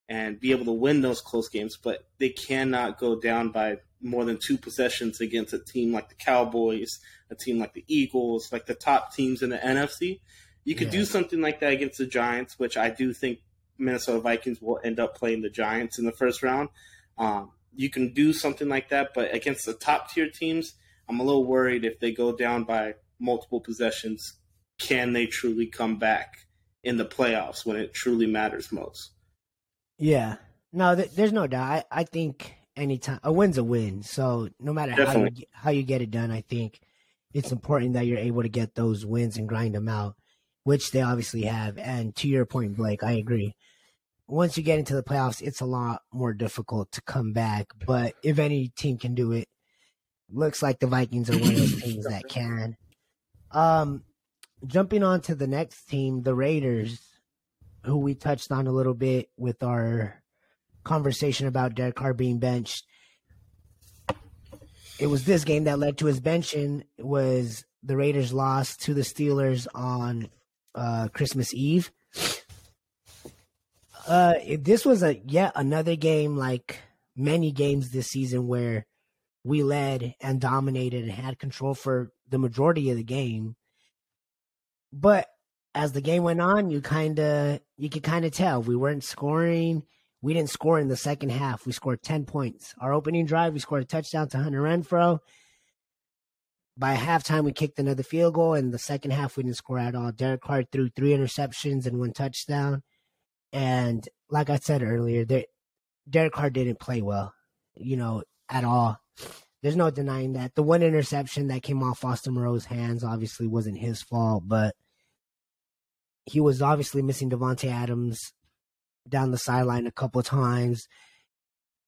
and be able to win those close games, but they cannot go down by more than two possessions against a team like the Cowboys, a team like the Eagles, like the top teams in the NFC. You could yeah. do something like that against the Giants, which I do think Minnesota Vikings will end up playing the Giants in the first round. Um, you can do something like that, but against the top tier teams, I'm a little worried if they go down by multiple possessions, can they truly come back in the playoffs when it truly matters most? Yeah. No, th- there's no doubt. I, I think anytime a win's a win. So no matter how you, how you get it done, I think it's important that you're able to get those wins and grind them out, which they obviously have. And to your point, Blake, I agree. Once you get into the playoffs, it's a lot more difficult to come back. But if any team can do it, looks like the Vikings are one of those teams that can. Um, jumping on to the next team, the Raiders who we touched on a little bit with our conversation about Derek Carr being benched. It was this game that led to his benching. It was the Raiders' loss to the Steelers on uh, Christmas Eve. Uh, this was a yet another game like many games this season where we led and dominated and had control for the majority of the game. But as the game went on, you kind of you could kind of tell we weren't scoring. We didn't score in the second half. We scored 10 points. Our opening drive, we scored a touchdown to Hunter Renfrow. By halftime, we kicked another field goal. In the second half, we didn't score at all. Derek Carr threw three interceptions and one touchdown. And like I said earlier, Derek Carr didn't play well, you know, at all. There's no denying that. The one interception that came off Foster Moreau's hands obviously wasn't his fault, but he was obviously missing Davante Adams down the sideline a couple times.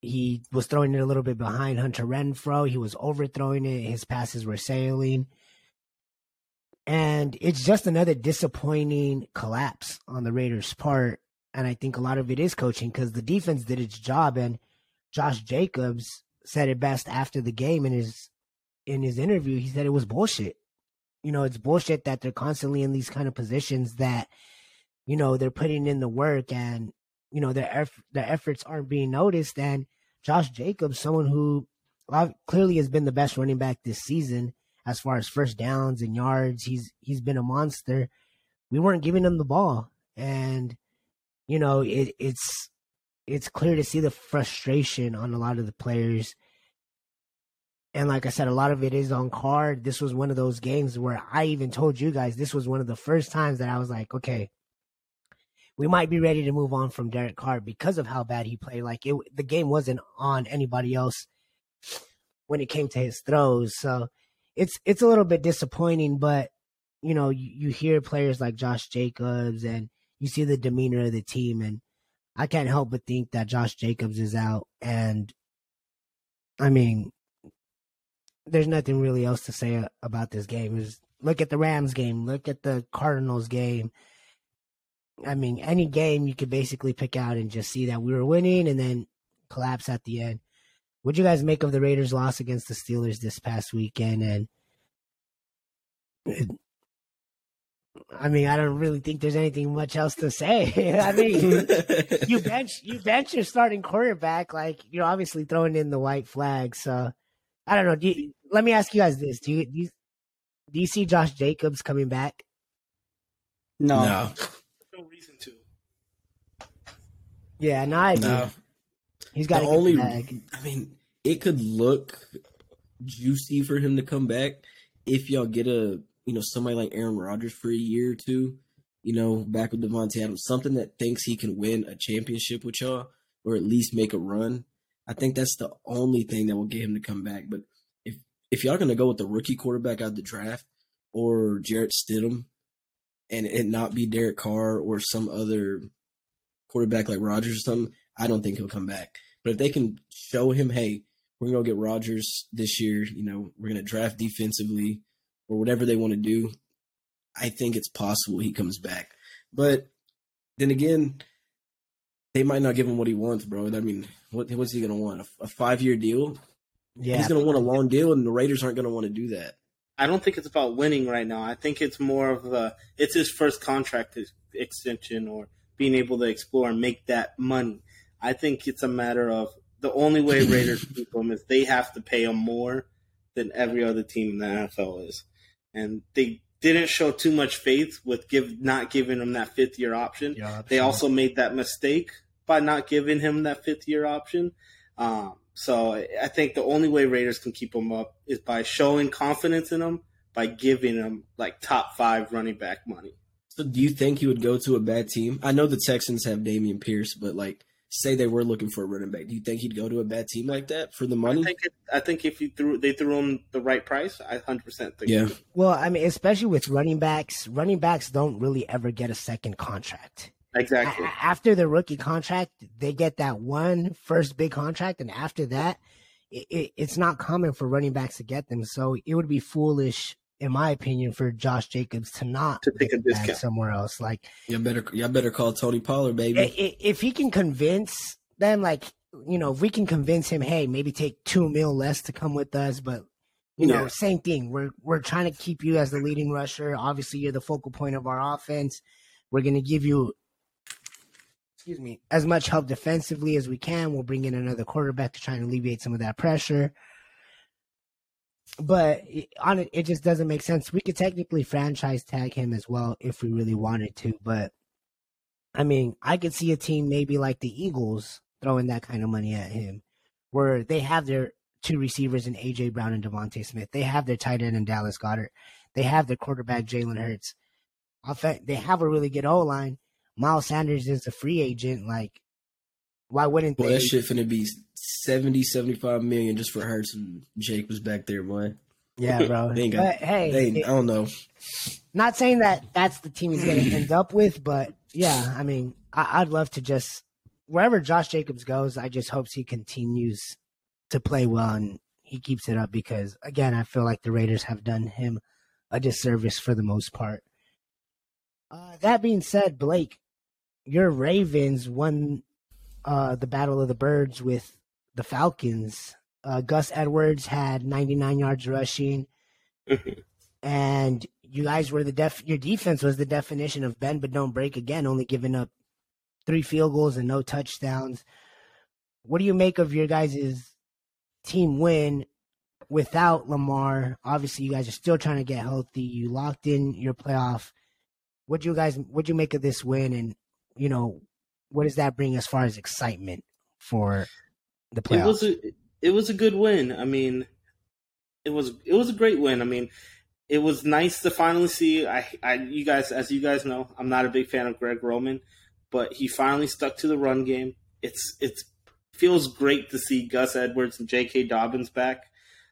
He was throwing it a little bit behind Hunter Renfrow. He was overthrowing it. His passes were sailing. And it's just another disappointing collapse on the Raiders' part. And I think a lot of it is coaching because the defense did its job. And Josh Jacobs said it best after the game in his in his interview. He said it was bullshit you know, it's bullshit that they're constantly in these kind of positions that, you know, they're putting in the work and, you know, their eff- their efforts aren't being noticed. And Josh Jacobs, someone who clearly has been the best running back this season as far as first downs and yards, he's he's been a monster. We weren't giving him the ball, and you know, it, it's it's clear to see the frustration on a lot of the players and like I said, a lot of it is on Carr. This was one of those games where I even told you guys this was one of the first times that I was like, okay, we might be ready to move on from Derek Carr because of how bad he played. Like it, the game wasn't on anybody else when it came to his throws. So it's it's a little bit disappointing, but you know, you, you hear players like Josh Jacobs and you see the demeanor of the team, and I can't help but think that Josh Jacobs is out. And I mean, there's nothing really else to say about this game. Is look at the Rams game, look at the Cardinals game. I mean, any game you could basically pick out and just see that we were winning and then collapse at the end. What'd you guys make of the Raiders' loss against the Steelers this past weekend? And I mean, I don't really think there's anything much else to say. I mean, you bench you bench your starting quarterback, like you're obviously throwing in the white flag. So I don't know. Do you, let me ask you guys this: Do you, do you do you see Josh Jacobs coming back? No, no, no reason to. Yeah, no, I do. No. He's got the only. Bag. I mean, it could look juicy for him to come back if y'all get a you know somebody like Aaron Rodgers for a year or two. You know, back with Davante Adams, something that thinks he can win a championship with y'all or at least make a run. I think that's the only thing that will get him to come back. But if if y'all gonna go with the rookie quarterback out of the draft or Jarrett Stidham, and it not be Derek Carr or some other quarterback like Rodgers or something, I don't think he'll come back. But if they can show him, hey, we're gonna get Rodgers this year, you know, we're gonna draft defensively or whatever they want to do, I think it's possible he comes back. But then again, they might not give him what he wants, bro. I mean, what what's he gonna want? A, a five year deal? Yeah, he's gonna want a long deal, and the Raiders aren't gonna want to do that. I don't think it's about winning right now. I think it's more of a it's his first contract extension or being able to explore and make that money. I think it's a matter of the only way Raiders keep him is they have to pay him more than every other team in the NFL is, and they didn't show too much faith with give not giving him that fifth year option. Yeah, they also made that mistake by not giving him that fifth year option. Um, so I think the only way Raiders can keep him up is by showing confidence in him by giving him like top five running back money. So do you think he would go to a bad team? I know the Texans have Dameon Pierce, but like say they were looking for a running back, do you think he'd go to a bad team like that for the money? I think, it, I think if you threw they threw him the right price, I hundred percent think. Yeah. Well, I mean, especially with running backs, running backs don't really ever get a second contract. Exactly. A- after the rookie contract, they get that one first big contract, and after that, it, it, it's not common for running backs to get them. So it would be foolish in my opinion, for Josh Jacobs to not to take a discount somewhere else. Like, you better, y'all better call Tony Pollard, baby. If he can convince them, like, you know, if we can convince him, hey, maybe take two mil less to come with us, but you know, same thing. We're we're trying to keep you as the leading rusher. Obviously, you're the focal point of our offense. We're going to give you, excuse me, as much help defensively as we can. We'll bring in another quarterback to try and alleviate some of that pressure. But on it, it just doesn't make sense. We could technically franchise tag him as well if we really wanted to, but I mean, I could see a team maybe like the Eagles throwing that kind of money at him, where they have their two receivers in AJ Brown and DeVonta Smith. They have their tight end in Dallas Goedert, They have their quarterback Jalen Hurts. They have a really good O line. Miles Sanders is a free agent. Like, why wouldn't well, they? that shit finna be 70, 75 million just for Hurts and Jake was back there, boy. Yeah, bro. they ain't got, but hey, they, it, I don't know. Not saying that that's the team he's going to end up with, but yeah, I mean, I, I'd love to just wherever Josh Jacobs goes, I just hopes he continues to play well and he keeps it up because again, I feel like the Raiders have done him a disservice for the most part. Uh, that being said, Blake, your Ravens won uh, the Battle of the Birds with the Falcons. Uh, Gus Edwards had 99 yards rushing, and you guys were the def. Your defense was the definition of bend but don't break. Again, only giving up three field goals and no touchdowns. What do you make of your guys' team win without Lamar? Obviously, you guys are still trying to get healthy. You locked in your playoff. What do you guys? What do you make of this win? And you know, what does that bring as far as excitement for the playoffs? It was a it was a good win. I mean, it was it was a great win. I mean, it was nice to finally see. I, I you guys, as you guys know, I'm not a big fan of Greg Roman, but he finally stuck to the run game. It's it's feels great to see Gus Edwards and J.K. Dobbins back.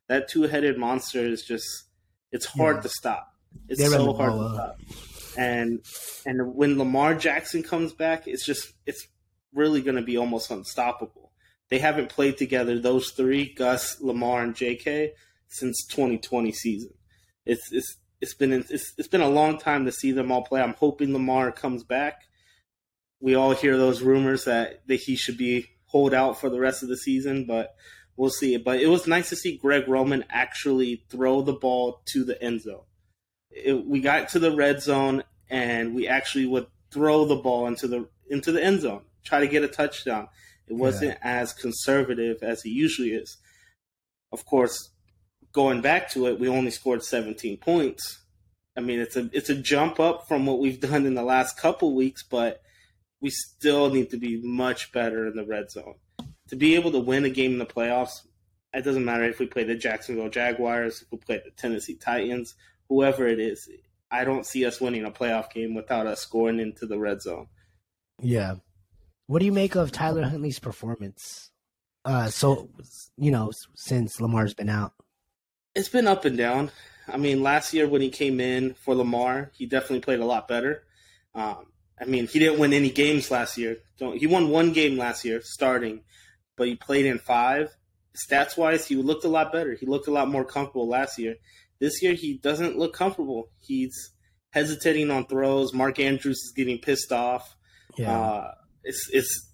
That two headed monster is just it's hard yeah. to stop. It's They're so hard to stop. And and when Lamar Jackson comes back, it's just it's really going to be almost unstoppable. They haven't played together those three, Gus, Lamar, and J.K. since 2020 season. It's it's it's been it's, it's been a long time to see them all play. I'm hoping Lamar comes back. We all hear those rumors that, that he should be hold out for the rest of the season, but we'll see. But it was nice to see Greg Roman actually throw the ball to the end zone it, we got to the red zone and we actually would throw the ball into the into the end zone, try to get a touchdown. It wasn't yeah. as conservative as he usually is. Of course, going back to it, we only scored 17 points. I mean, it's a it's a jump up from what we've done in the last couple weeks, but we still need to be much better in the red zone. To be able to win a game in the playoffs, it doesn't matter if we play the Jacksonville Jaguars, if we play the Tennessee Titans, whoever it is. I don't see us winning a playoff game without us scoring into the red zone. Yeah. What do you make of Tyler Huntley's performance? Uh, so you know, since Lamar's been out, it's been up and down. I mean, last year when he came in for Lamar, he definitely played a lot better. Um, I mean, he didn't win any games last year. Don't, he won one game last year starting, but he played in five. Stats wise, he looked a lot better. He looked a lot more comfortable last year. This year, he doesn't look comfortable. He's hesitating on throws. Mark Andrews is getting pissed off. Yeah. Uh, it's it's.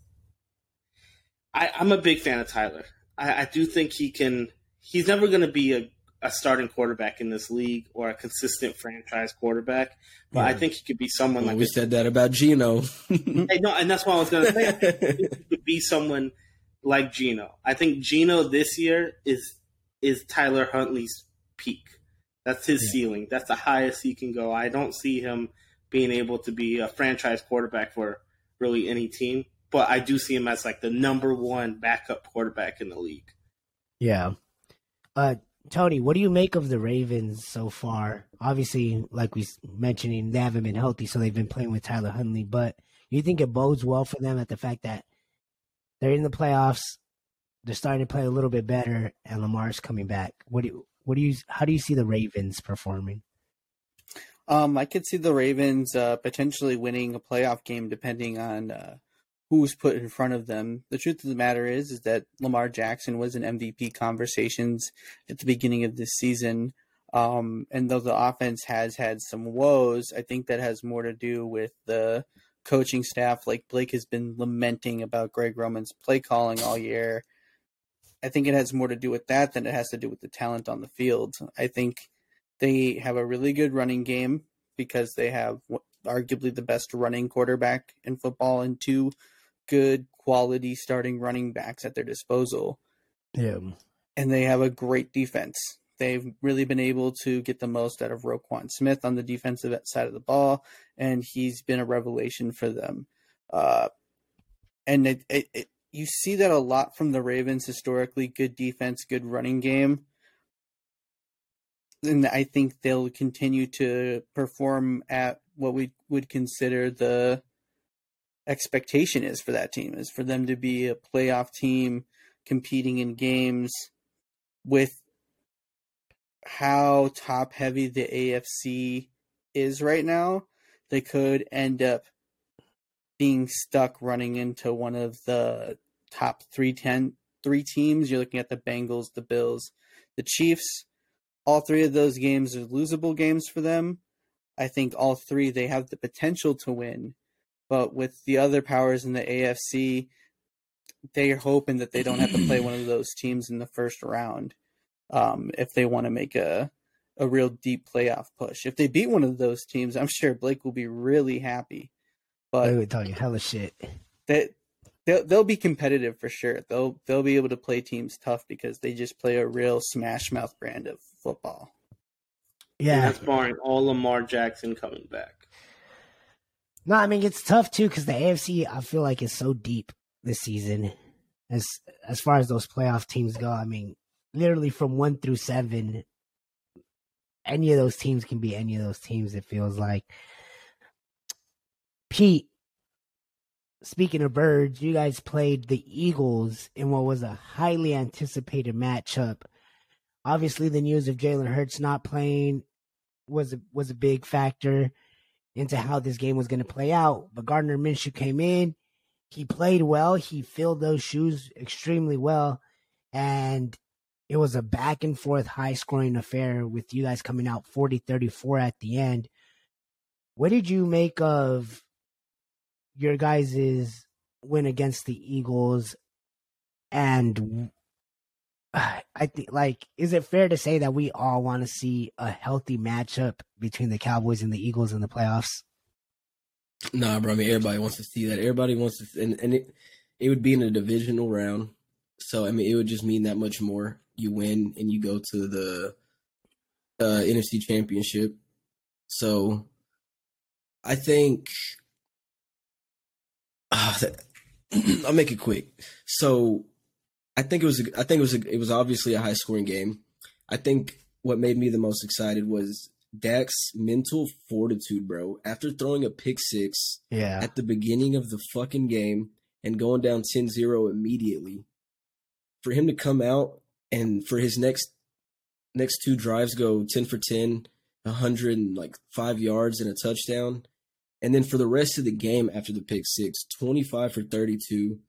I, I'm a big fan of Tyler. I, I do think he can. He's never going to be a, a starting quarterback in this league or a consistent franchise quarterback, but yeah. I think he could be someone well, like we said that about Gino. hey, no, and that's what I was going to say. he could be someone like Gino. I think Gino this year is is Tyler Huntley's peak. That's his yeah. ceiling. That's the highest he can go. I don't see him being able to be a franchise quarterback for really any team, but I do see him as like the number one backup quarterback in the league. Yeah. Uh, Tony, what do you make of the Ravens so far? Obviously, like we mentioning, they haven't been healthy, so they've been playing with Tyler Huntley. But you think it bodes well for them at the fact that they're in the playoffs, they're starting to play a little bit better, and Lamar's coming back. What do you, what do you? How do you see the Ravens performing? Um, I could see the Ravens uh, potentially winning a playoff game depending on uh, who's put in front of them. The truth of the matter is, is that Lamar Jackson was in MVP conversations at the beginning of this season. Um, and though the offense has had some woes, I think that has more to do with the coaching staff. Like Blake has been lamenting about Greg Roman's play calling all year. I think it has more to do with that than it has to do with the talent on the field. I think they have a really good running game because they have arguably the best running quarterback in football and two good quality starting running backs at their disposal. Yeah. And they have a great defense. they've really been able to get the most out of Roquan Smith on the defensive side of the ball, and he's been a revelation for them. Uh, and it, it, it, you see that a lot from the Ravens historically good defense, good running game. And I think they'll continue to perform at what we would consider the expectation is for that team is for them to be a playoff team competing in games with how top heavy the AFC is right now, they could end up being stuck running into one of the top three ten three teams. You're looking at the Bengals, the Bills, the Chiefs. All three of those games are losable games for them. I think all three they have the potential to win, but with the other powers in the AFC, they're hoping that they don't have to play one of those teams in the first round um, if they want to make a a real deep playoff push. If they beat one of those teams, I'm sure Blake will be really happy. But they would tell you hella shit. That they'll, they'll be competitive for sure. They'll they'll be able to play teams tough because they just play a real smash mouth brand of football. Yeah, and that's barring all Lamar Jackson coming back. No, I mean it's tough too because the AFC I feel like is so deep this season. As as far as those playoff teams go, I mean literally from one through seven, any of those teams can be any of those teams. It feels like. Pete, speaking of birds, you guys played the Eagles in what was a highly anticipated matchup. Obviously, the news of Jalen Hurts not playing was a, was a big factor into how this game was going to play out. But Gardner Minshew came in, he played well, he filled those shoes extremely well, and it was a back and forth high scoring affair with you guys coming out 40 34 at the end. What did you make of your guys' is win against the Eagles? And I think, like, is it fair to say that we all want to see a healthy matchup between the Cowboys and the Eagles in the playoffs? Nah, bro. I mean, everybody wants to see that. Everybody wants to, and, and it, it would be in a divisional round. So, I mean, it would just mean that much more you win and you go to the uh, NFC Championship. So I think uh, I'll make it quick. So I think it was a, I think it was a, it was obviously a high scoring game. I think what made me the most excited was Dak's mental fortitude, bro. After throwing a pick six yeah. at the beginning of the fucking game and going down 10-0 immediately, for him to come out and for his next next two drives go 10 for 10 100 and like five yards and a touchdown and then for the rest of the game after the pick six 25 for 32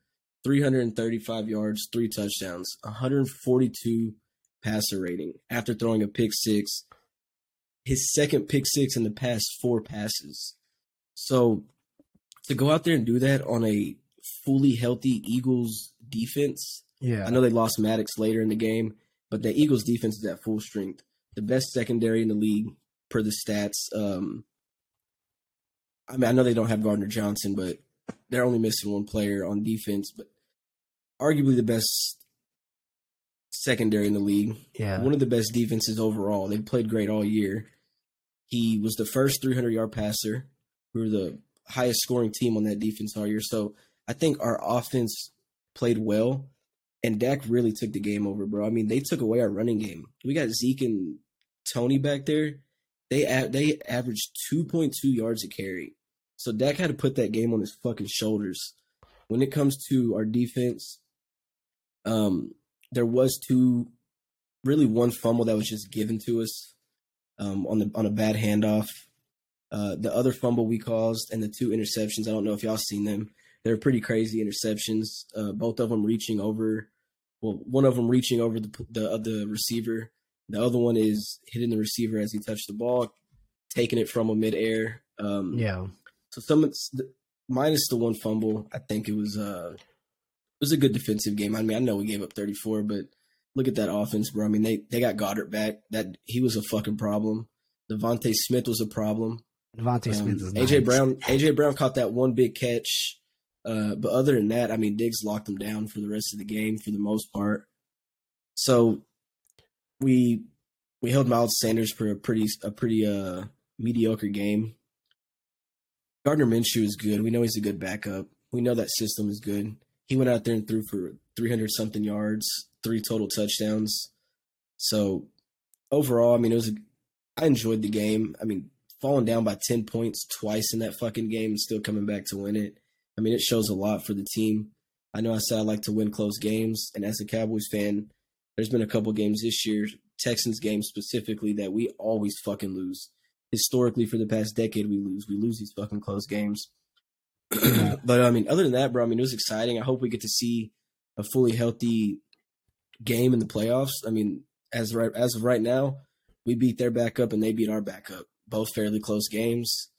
335 yards three touchdowns 142 passer rating after throwing a pick six his second pick six in the past four passes so to go out there and do that on a fully healthy eagles defense yeah. I know they lost Maddox later in the game, but the Eagles defense is at full strength. The best secondary in the league per the stats. Um, I mean, I know they don't have Gardner Johnson, but they're only missing one player on defense, but arguably the best secondary in the league. Yeah. One of the best defenses overall. They've played great all year. He was the first 300 yard passer. We were the highest scoring team on that defense all year. So I think our offense played well and Dak really took the game over, bro. I mean, they took away our running game. We got Zeke and Tony back there. They they averaged 2.2 yards a carry. So Dak had to put that game on his fucking shoulders. When it comes to our defense, um, there was two, really one fumble that was just given to us, um, on the on a bad handoff. Uh, the other fumble we caused and the two interceptions. I don't know if y'all seen them. They're pretty crazy interceptions. Uh, both of them reaching over well, one of them reaching over the the, the receiver. The other one is hitting the receiver as he touched the ball, taking it from a midair. Um, yeah. So some minus the one fumble, I think it was uh it was a good defensive game. I mean, I know we gave up 34, but look at that offense, bro. I mean, they they got Goedert back. That he was a fucking problem. DeVonta Smith was a problem. DeVonta um, Smith is AJ nice. Brown. AJ Brown caught that one big catch uh, but other than that, I mean, Diggs locked them down for the rest of the game for the most part. So we we held Miles Sanders for a pretty a pretty uh mediocre game. Gardner Minshew is good. We know he's a good backup. We know that system is good. He went out there and threw for 300 something yards, three total touchdowns. So overall, I mean, it was. I enjoyed the game. I mean, falling down by 10 points twice in that fucking game and still coming back to win it. I mean, it shows a lot for the team. I know I said I like to win close games, and as a Cowboys fan, there's been a couple games this year, Texans games specifically, that we always fucking lose. Historically, for the past decade, we lose. We lose these fucking close games. but I mean, other than that, bro, I mean, it was exciting. I hope we get to see a fully healthy game in the playoffs. I mean, as right as of right now, we beat their backup and they beat our backup. Both fairly close games.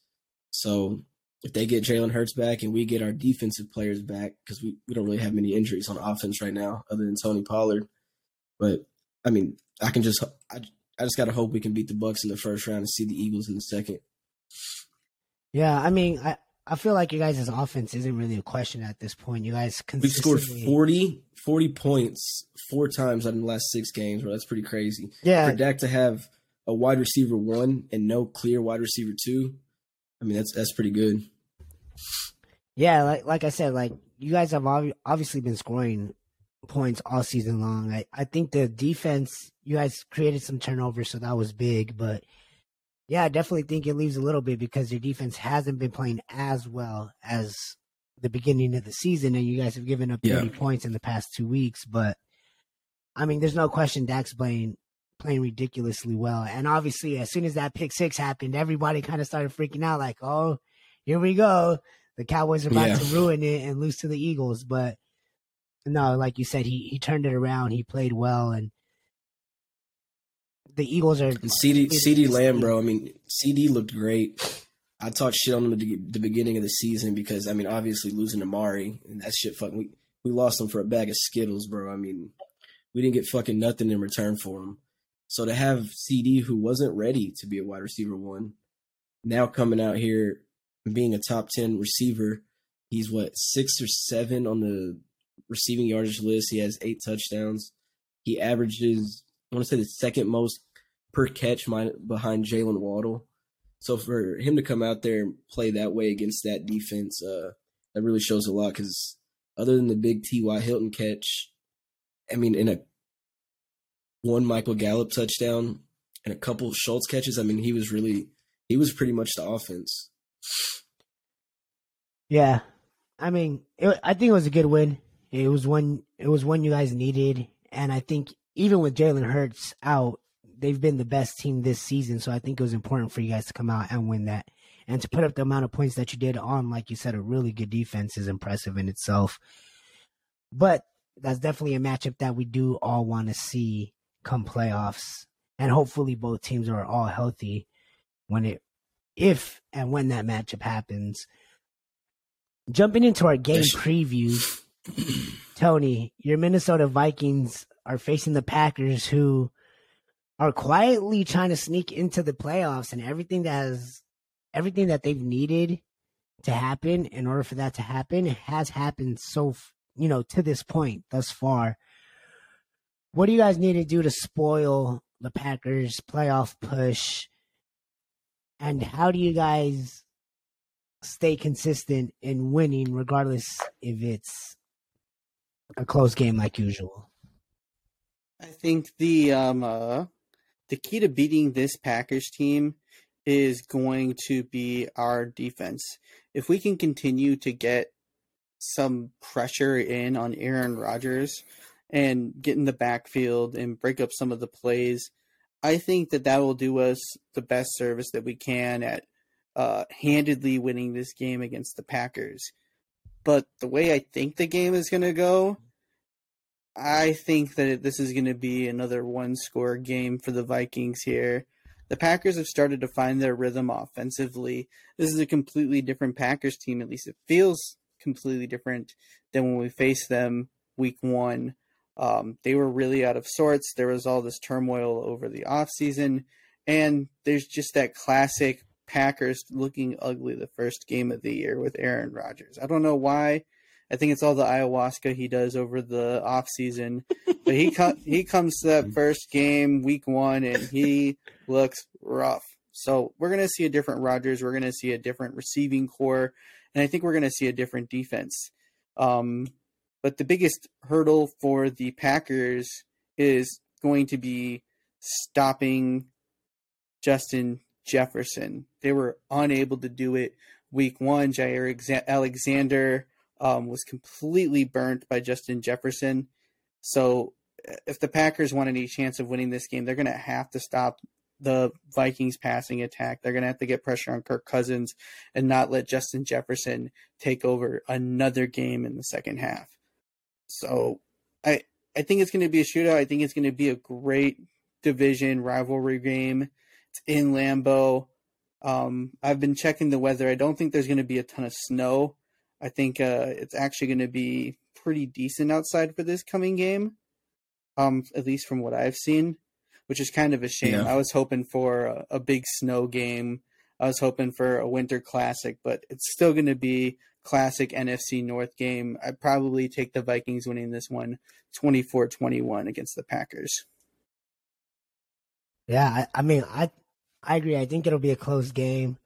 So if they get Jalen Hurts back and we get our defensive players back, because we, we don't really have many injuries on offense right now other than Tony Pollard. But I mean, I can just I, I just gotta hope we can beat the Bucs in the first round and see the Eagles in the second. Yeah, I mean, I, I feel like you guys' offense isn't really a question at this point. You guys we scored 40, 40 points four times out in the last six games, bro. That's pretty crazy. Yeah. For Dak to have a wide receiver one and no clear wide receiver two, I mean that's that's pretty good. Yeah, like like I said, like you guys have obviously been scoring points all season long. I, I think the defense, you guys created some turnovers, so that was big, but yeah, I definitely think it leaves a little bit because your defense hasn't been playing as well as the beginning of the season, and you guys have given up 30 yeah. points in the past two weeks. But I mean, there's no question Dak's playing playing ridiculously well. And obviously, as soon as that pick six happened, everybody kind of started freaking out, like, "Oh, here we go! The Cowboys are about yeah. to ruin it and lose to the Eagles." But no, like you said, he he turned it around. He played well, and the Eagles are. CeeDee CeeDee Lamb, bro. I mean, CeeDee looked great. I talked shit on him at the beginning of the season because I mean, obviously losing Amari and that shit. Fucking, we we lost him for a bag of Skittles, bro. I mean, we didn't get fucking nothing in return for him. So to have CeeDee, who wasn't ready to be a wide receiver one, now coming out here being a top ten receiver, he's what six or seven on the receiving yardage list. He has eight touchdowns. He averages, I want to say, the second most per catch behind Jaylen Waddle. So for him to come out there and play that way against that defense, uh, that really shows a lot. Because other than the big T.Y. Hilton catch, I mean, in a one Michael Gallup touchdown and a couple Schultz catches, I mean, he was really he was pretty much the offense. Yeah, I mean, it, I think it was a good win. It was one. It was one you guys needed, and I think even with Jalen Hurts out, they've been the best team this season. So I think it was important for you guys to come out and win that, and to put up the amount of points that you did on, like you said, a really good defense is impressive in itself. But that's definitely a matchup that we do all want to see come playoffs, and hopefully both teams are all healthy when it, if and when that matchup happens. Jumping into our game previews Tony, your Minnesota Vikings are facing the Packers, who are quietly trying to sneak into the playoffs, and everything that has everything that they've needed to happen in order for that to happen has happened so you know to this point thus far. What do you guys need to do to spoil the Packers playoff push? And how do you guys stay consistent in winning regardless if it's a close game like usual. I think the um uh, the key to beating this Packers team is going to be our defense. If we can continue to get some pressure in on Aaron Rodgers and get in the backfield and break up some of the plays, I think that that will do us the best service that we can at uh, handedly winning this game against the Packers. But the way I think the game is going to go, I think that this is going to be another one score game for the Vikings here. The Packers have started to find their rhythm offensively. This is a completely different Packers team, at least it feels completely different than when we faced them week one. Um, they were really out of sorts. There was all this turmoil over the offseason. And there's just that classic Packers looking ugly the first game of the year with Aaron Rodgers. I don't know why. I think it's all the ayahuasca he does over the off season. But he co- he comes to that first game, week one, and he looks rough. So we're gonna see a different Rodgers. We're gonna see a different receiving corps, and I think we're gonna see a different defense. Um, but the biggest hurdle for the Packers is going to be stopping Justin Jefferson. They were unable to do it week one. Jaire Alexander um, was completely burnt by Justin Jefferson. So if the Packers want any chance of winning this game, they're going to have to stop the Vikings passing attack. They're going to have to get pressure on Kirk Cousins and not let Justin Jefferson take over another game in the second half. So I I think it's going to be a shootout. I think it's going to be a great division rivalry game. It's in Lambeau. Um, I've been checking the weather. I don't think there's going to be a ton of snow. I think uh, it's actually going to be pretty decent outside for this coming game, um, at least from what I've seen, which is kind of a shame. Yeah. I was hoping for a, a big snow game. I was hoping for a winter classic, but it's still going to be classic NFC North game. I'd probably take the Vikings winning this one 24-21 against the Packers. Yeah, I, I mean, I I agree. I think it'll be a close game.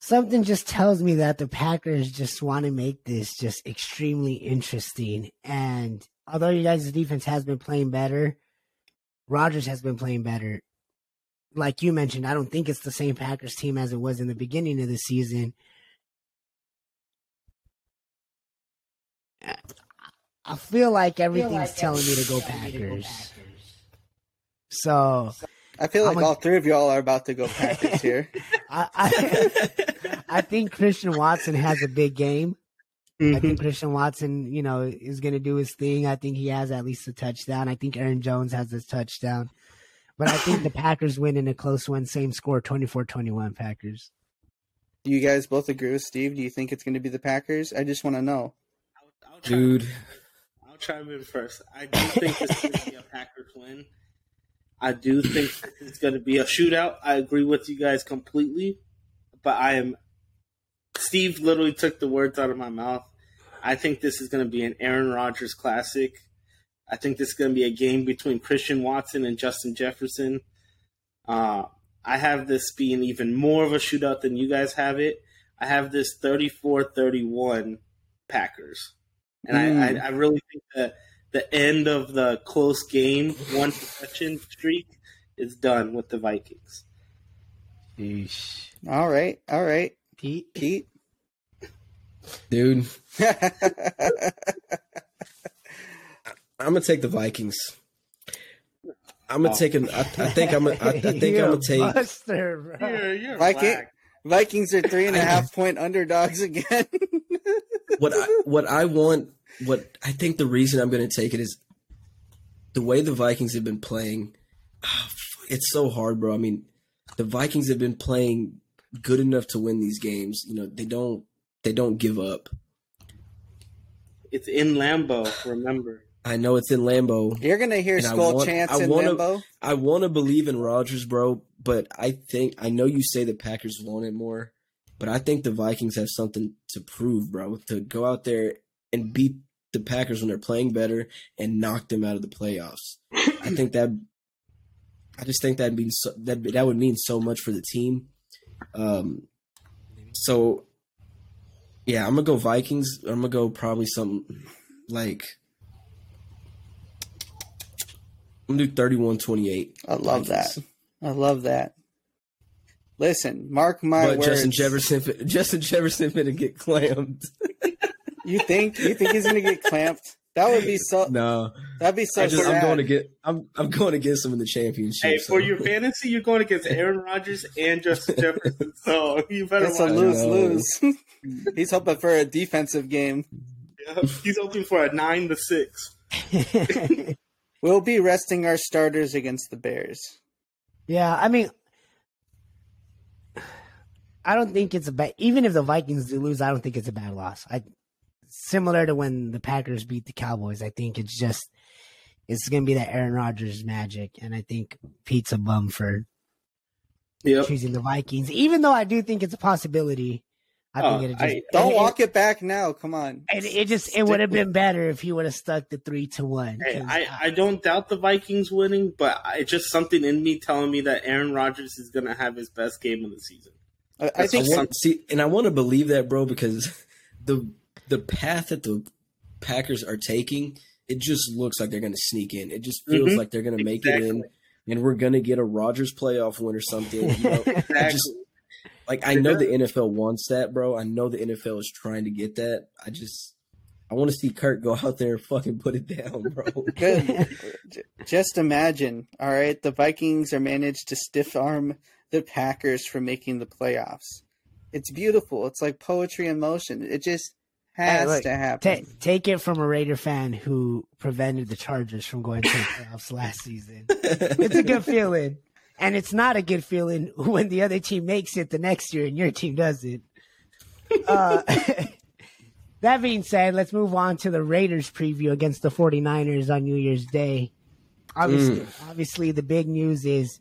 Something just tells me that the Packers just want to make this just extremely interesting. And although you guys' defense has been playing better, Rodgers has been playing better. Like you mentioned, I don't think it's the same Packers team as it was in the beginning of the season. I feel like everything's feel like telling me to go Packers. So I feel like a, all three of y'all are about to go Packers here. I, I, I, think Christian Watson has a big game. Mm-hmm. I think Christian Watson, you know, is going to do his thing. I think he has at least a touchdown. I think Aaron Jones has his touchdown. But I think the Packers win in a close one, same score, 24-21 Packers. Do you guys both agree with Steve? Do you think it's going to be the Packers? I just want to know. I'll, I'll Dude. I'll chime in first. I do think this is going to be a Packers win. I do think it's going to be a shootout. I agree with you guys completely, but I am. Steve literally took the words out of my mouth. I think this is going to be an Aaron Rodgers classic. I think this is going to be a game between Christian Watson and Justin Jefferson. Uh, I have this being even more of a shootout than you guys have it. I have this 34 31 Packers. And mm. I, I, I really think that the end of the close game, one possession streak is done with the Vikings. Yeesh. All right, all right, Pete. Pete, dude, I'm gonna take the Vikings. I'm gonna oh. take an. I, I think I'm. Gonna, I, I think I'm gonna take. Buster, you're, you're Viking, Vikings are three and a half point underdogs again. what I, what I want what I think the reason I'm going to take it is the way the Vikings have been playing. Oh, it's so hard, bro. I mean, the Vikings have been playing good enough to win these games. You know, they don't they don't give up. It's in Lambeau, remember. I know it's in Lambeau. You're gonna hear skull want, chants I in wanna, Lambeau. I want to believe in Rodgers, bro, but I think I know you say the Packers want it more, but I think the Vikings have something to prove, bro. To go out there and beat the Packers when they're playing better and knock them out of the playoffs. I think that I just think that means so, that that would mean so much for the team. Um, so yeah, I'm gonna go Vikings. I'm gonna go probably something like I'm gonna do 31-28. I love Vikings. that. I love that. Listen, mark my but words. Justin Jefferson, Justin Jefferson gonna get clammed. You think you think he's gonna get clamped? That would be so. No, that'd be so. I just, sad. I'm going to get. I'm I'm going against him in the championship. Hey, so. for your fantasy, you're going against Aaron Rodgers and Justin Jefferson. So you better. It's a lose lose. he's hoping for a defensive game. Yeah, he's hoping for a nine to six. we'll be resting our starters against the Bears. Yeah, I mean, I don't think it's a bad. Even if the Vikings do lose, I don't think it's a bad loss. I similar to when the Packers beat the Cowboys. I think it's just it's going to be that Aaron Rodgers magic, and I think Pizza Bumford bum yep. choosing the Vikings. Even though I do think it's a possibility, I Oh, think uh, it I- Don't it, walk it back now. Come on. It, it just it would have been better if he would have stuck the three to one. Hey, 'cause I, I don't doubt the Vikings winning, but it's just something in me telling me that Aaron Rodgers is going to have his best game of the season. I, I think I want, see, and I want to believe that, bro, because the the path that the Packers are taking, it just looks like they're going to sneak in. It just feels Mhm. like they're going to make it in, and we're going to get a Rodgers playoff win or something. You know? Exactly. just like I know the NFL wants that, bro. I know the NFL is trying to get that. I just I want to see Kirk go out there and fucking put it down, bro. Good. Just imagine, all right, the Vikings are managed to stiff arm the Packers from making the playoffs. It's beautiful. It's like poetry in motion. It just has look, to happen. Ta- take it from a Raider fan who prevented the Chargers from going to the playoffs last season. It's a good feeling. And it's not a good feeling when the other team makes it the next year and your team doesn't. Uh, that being said, let's move on to the Raiders preview against the 49ers on New Year's Day. Obviously, obviously the big news is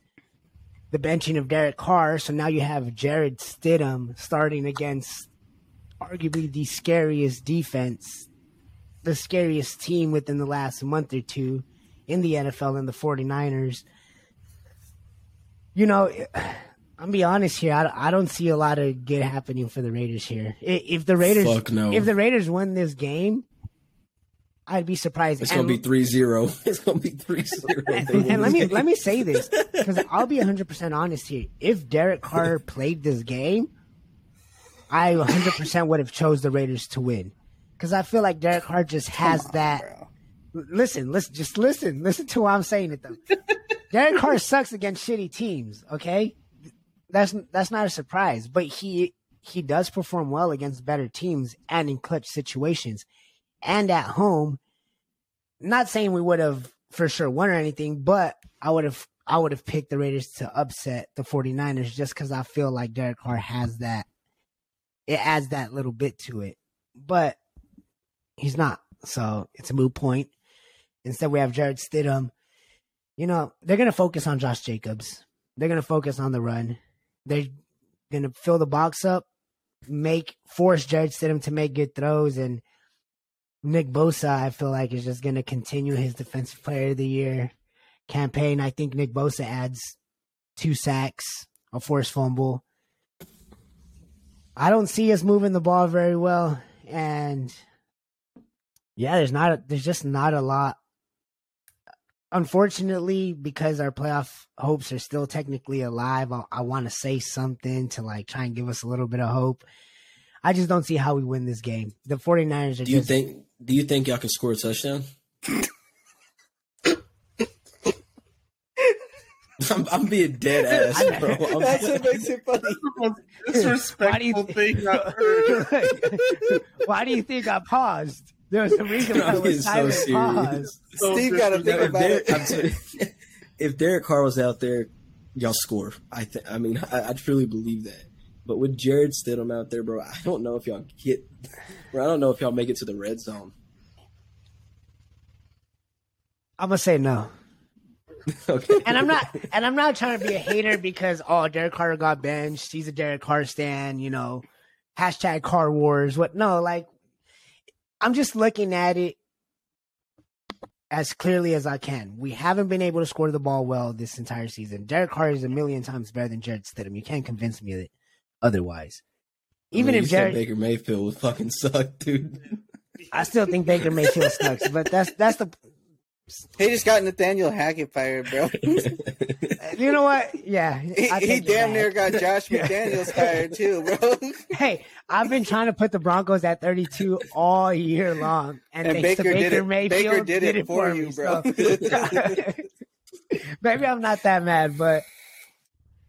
the benching of Derek Carr. So now you have Jarrett Stidham starting against arguably the scariest defense, the scariest team within the last month or two in the NFL and the 49ers. You know, I'm be honest here. I, I don't see a lot of good happening for the Raiders here. If the Raiders, Fuck no. if the Raiders win this game, I'd be surprised. It's And- gonna be 3-0. It's gonna be 3-0. and, and let me let me say this because I'll be 100 percent honest here. If Derek Carr played this game, I 100 percent would have chose the Raiders to win because I feel like Derek Carr just has that. Bro. Listen, listen, just listen, listen to what I'm saying it though. Derek Carr sucks against shitty teams. Okay, that's that's not a surprise, but he he does perform well against better teams and in clutch situations, and at home. Not saying we would have for sure won or anything, but I would have I would have picked the Raiders to upset the 49ers just because I feel like Derek Carr has that. It adds that little bit to it, but he's not. So it's a moot point. Instead, we have Jarrett Stidham. You know, they're going to focus on Josh Jacobs. They're going to focus on the run. They're going to fill the box up, make force Jarrett Stidham to make good throws, and Nick Bosa, I feel like, is just going to continue his Defensive Player of the Year campaign. I think Nick Bosa adds two sacks, a forced fumble. I don't see us moving the ball very well, and yeah, there's not a, there's just not a lot. Unfortunately, because our playoff hopes are still technically alive, I, I want to say something to like try and give us a little bit of hope. I just don't see how we win this game. The 49ers are Do you just think do you think y'all can score a touchdown? I'm, I'm being dead ass, bro. I'm- That's what makes it funny. Why do disrespectful you- thing I've heard. Why do you think I paused? There was a reason why I I'm was so silent serious. pause. So Steve got to think if, about Derek, it. I'm sorry. if Derek Carr was out there, y'all score. I th- I mean, I, I truly believe that. But with Jarrett Stidham out there, bro, I don't know if y'all get. Bro, I don't know if y'all make it to the red zone. I'm gonna say no. okay. And I'm not and I'm not trying to be a hater because oh Derek Carr got benched. He's a Derek Carr stan, you know. Hashtag car wars. What no, like I'm just looking at it as clearly as I can. We haven't been able to score the ball well this entire season. Derek Carr is a million times better than Jarrett Stidham. You can't convince me of it otherwise. Even I mean, if Jared Baker Mayfield would fucking suck, dude. I still think Baker Mayfield sucks, but that's that's the He just got Nathaniel Hackett fired, bro. you know what? Yeah, He, he damn near got Josh McDaniels fired too, bro. Hey, I've been trying to put the Broncos at 32 all year long, and, And thanks Baker did it- Mayfield, Baker did it for you, me, bro. so- Maybe I'm not that mad, but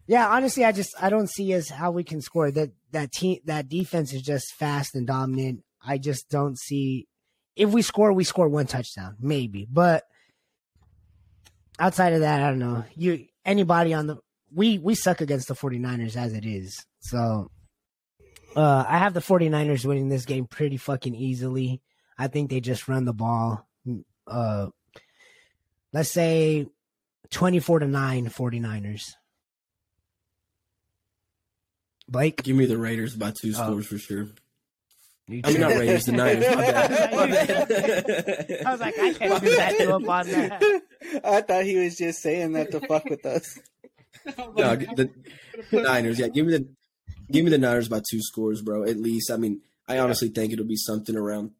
yeah, honestly, I just I don't see as how we can score. That that team that defense is just fast and dominant. I just don't see if we score, we score one touchdown, maybe, but outside of that, I don't know. You anybody on the we we suck against the 49ers as it is. So uh I have the 49ers winning this game pretty fucking easily. I think they just run the ball. Uh let's say 24 to 9 49ers. Blake, Give me the Raiders by two scores for sure. You I mean, not too. Raiders, the Niners. My bad. My bad. I was like, I can't do that to him on that. I thought he was just saying that to fuck with us. No, the, the Niners. Yeah, give me the give me the Niners by two scores, bro. At least. I mean, I honestly think it'll be something around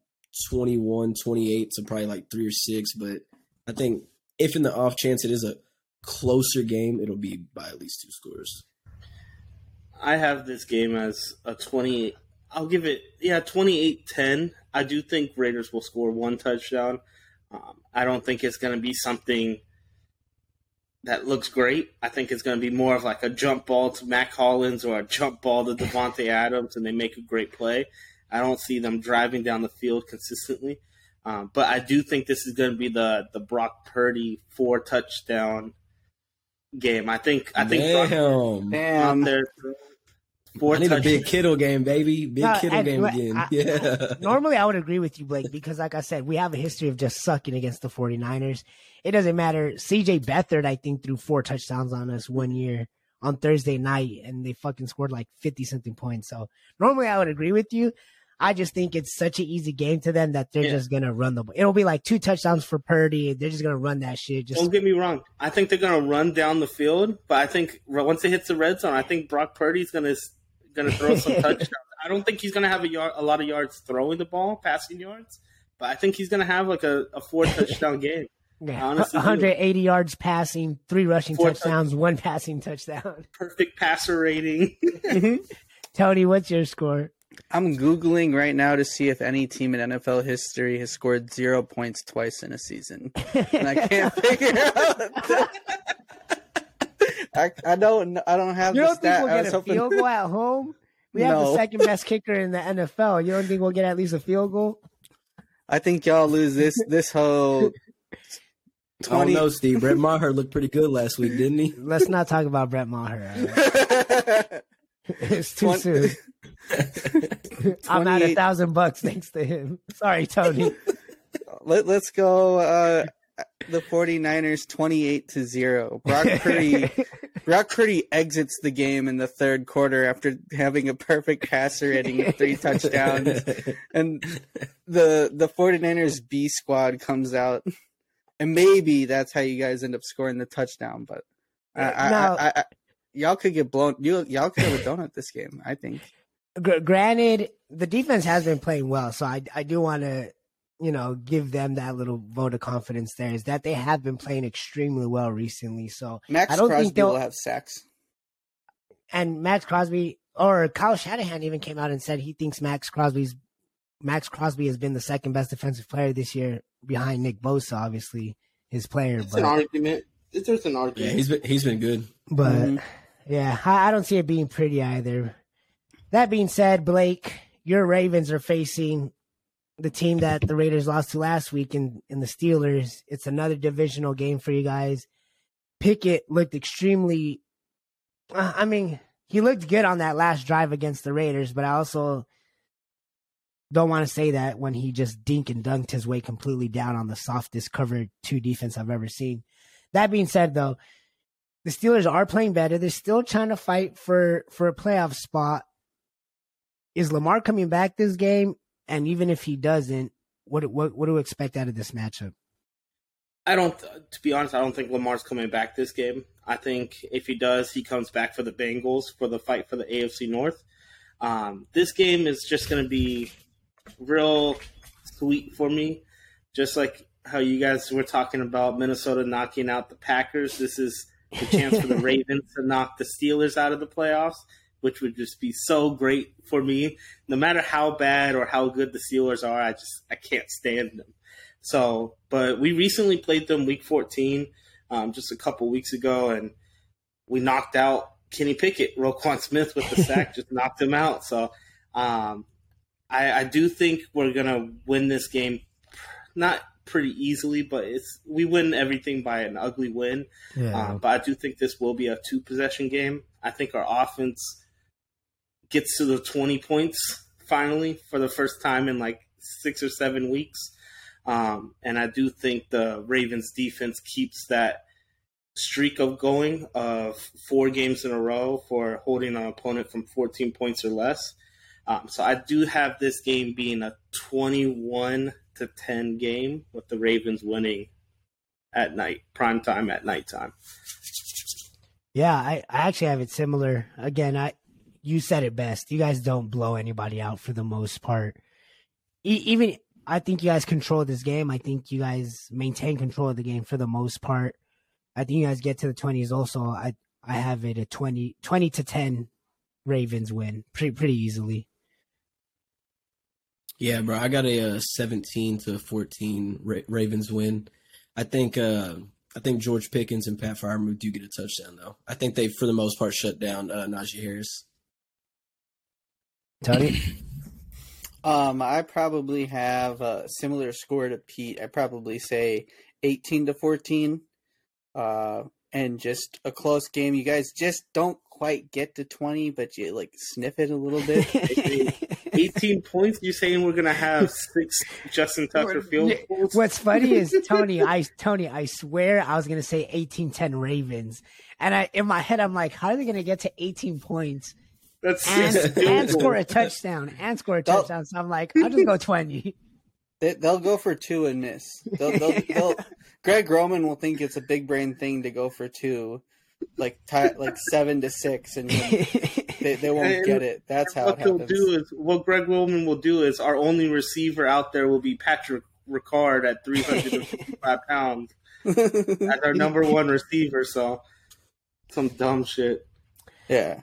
21, 28 to probably like three or six. But I think if in the off chance it is a closer game, it'll be by at least two scores. I have this game as a 28. I'll give it, yeah, 28 10. I do think Raiders will score one touchdown. Um, I don't think it's going to be something that looks great. I think it's going to be more of like a jump ball to Mack Hollins or a jump ball to Davante Adams, and they make a great play. I don't see them driving down the field consistently. Um, but I do think this is going to be the the Brock Purdy four touchdown game. I think I think Brock Damn. out there four I need a big touchdowns. Kittle game, baby. Big No, Kittle and- game I- again. I- yeah. Normally, I would agree with you, Blake, because like I said, we have a history of just sucking against the 49ers. It doesn't matter. CJ Beathard, I think, threw four touchdowns on us one year on Thursday night, and they fucking scored like 50 something points. So normally, I would agree with you. I just think it's such an easy game to them that they're Yeah. just gonna run the. Ball. It'll be like two touchdowns for Purdy. They're just gonna run that shit. Just Don't get me wrong. I think they're going to run down the field, but I think once it hits the red zone, I think Brock Purdy's going to going to throw some touchdowns. I don't think he's going to have a yard, a lot of yards throwing the ball, passing yards, but I think he's going to have like a, a four touchdown game. yeah, honestly do. 180 yards passing, three rushing Four touchdowns, one passing touchdown. Perfect passer rating. Mm-hmm. Tony, what's your score? I'm googling right now to see if any team in NFL history has scored zero points twice in a season, and I can't figure out. I, I don't I don't have You don't think stat. we'll I get a hoping- field goal at home? We have the second best kicker in the NFL. You don't think we'll get at least a field goal? I think y'all lose this this whole I don't know, Steve. Brett Maher looked pretty good last week, didn't he? Let's not talk about Brett Maher. all right? It's too Twen- soon. I'm at a thousand bucks thanks to him. Sorry, Tony. Let, let's go uh the 49ers 28 to 0. Brock Purdy Brock Purdy exits the game in the third quarter after having a perfect passer rating of three touchdowns. And the the 49ers B squad comes out. And maybe that's how you guys end up scoring the touchdown, but I, I, Now- I, I, y'all could get blown. You y'all could have a donut this game. I think. Gr- granted, the defense has been playing well, so I I do want to, you know, give them that little vote of confidence. There is that they have been playing extremely well recently. So Maxx I don't think Crosby they'll- will have sacks. and Maxx Crosby or Kyle Shanahan even came out and said he thinks Maxx Crosby's Maxx Crosby has been the second best defensive player this year behind Nick Bosa, obviously his player. It's an But argument. There's an Yeah, argument. he's been he's been good. but Mhm. yeah, I, I don't see it being pretty either. That being said, Blake, your Ravens are facing the team that the Raiders lost to last week in, in the Steelers. It's another divisional game for you guys. Pickett looked extremely. uh, I mean, he looked good on that last drive against the Raiders, but I also don't want to say that when he just dink and dunked his way completely down on the softest cover two defense I've ever seen. That being said, though, the Steelers are playing better. They're still trying to fight for for a playoff spot. Is Lamar coming back this game? And even if he doesn't, what what what do we expect out of this matchup? I don't. To be honest, I don't think Lamar's coming back this game. I think if he does, he comes back for the Bengals for the fight for the AFC North. Um, this game is just going to be real sweet for me, just like how you guys were talking about Minnesota knocking out the Packers. This is the chance for the Ravens to knock the Steelers out of the playoffs, which would just be so great for me. No matter how bad or how good the Steelers are, I just I can't stand them. So, but we recently played them week 14, um, just a couple weeks ago, and we knocked out Kenny Pickett. Roquan Smith with the sack just knocked him out. So, um, I, I do think we're gonna win this game, not pretty easily, but it's we win everything by an ugly win. Um, but I do think this will be a two possession game. I think our offense gets to the 20 points finally for the first time in like six or seven weeks. Um, and I do think the Ravens defense keeps that streak of going of four games in a row for holding an opponent from 14 points or less. Um, so I do have this game being a 21 to 10 game with the Ravens winning at night, prime time at nighttime. Yeah, I, I actually have it similar. Again, I you said it best. You guys don't blow anybody out for the most part. E- even I think you guys control this game. I think you guys maintain control of the game for the most part. I think you guys get to the twenties. Also, I I have it a 20, 20 to ten Ravens win pretty pretty easily. Yeah, bro, I got a, uh seventeen to fourteen Ra- Ravens win. I think uh, I think George Pickens and Pat Freiermuth do get a touchdown though. I think they, for the most part, shut down uh, Najee Harris. Tony, Um, I probably have a similar score to Pete. I probably say eighteen to fourteen, uh, and just a close game. You guys just don't quite get to twenty, but you like sniff it a little bit. 18 points. You're saying we're gonna have six Justin Tucker field goals? What's funny is Tony. I Tony. I swear I was gonna say eighteen ten Ravens, and I in my head I'm like, how are they gonna get to eighteen points That's and, and score a touchdown and score a touchdown? So I'm like, I'll just go twenty. They, they'll go for two and miss. They'll, they'll, they'll, Greg Roman will think it's a big brain thing to go for two, like ti like seven to six, and they, they won't And- get it. That's how it what they'll do is what Greg Roman will do is our only receiver out there will be Patrick Ricard at 355 pounds as our number one receiver. So some dumb shit. yeah.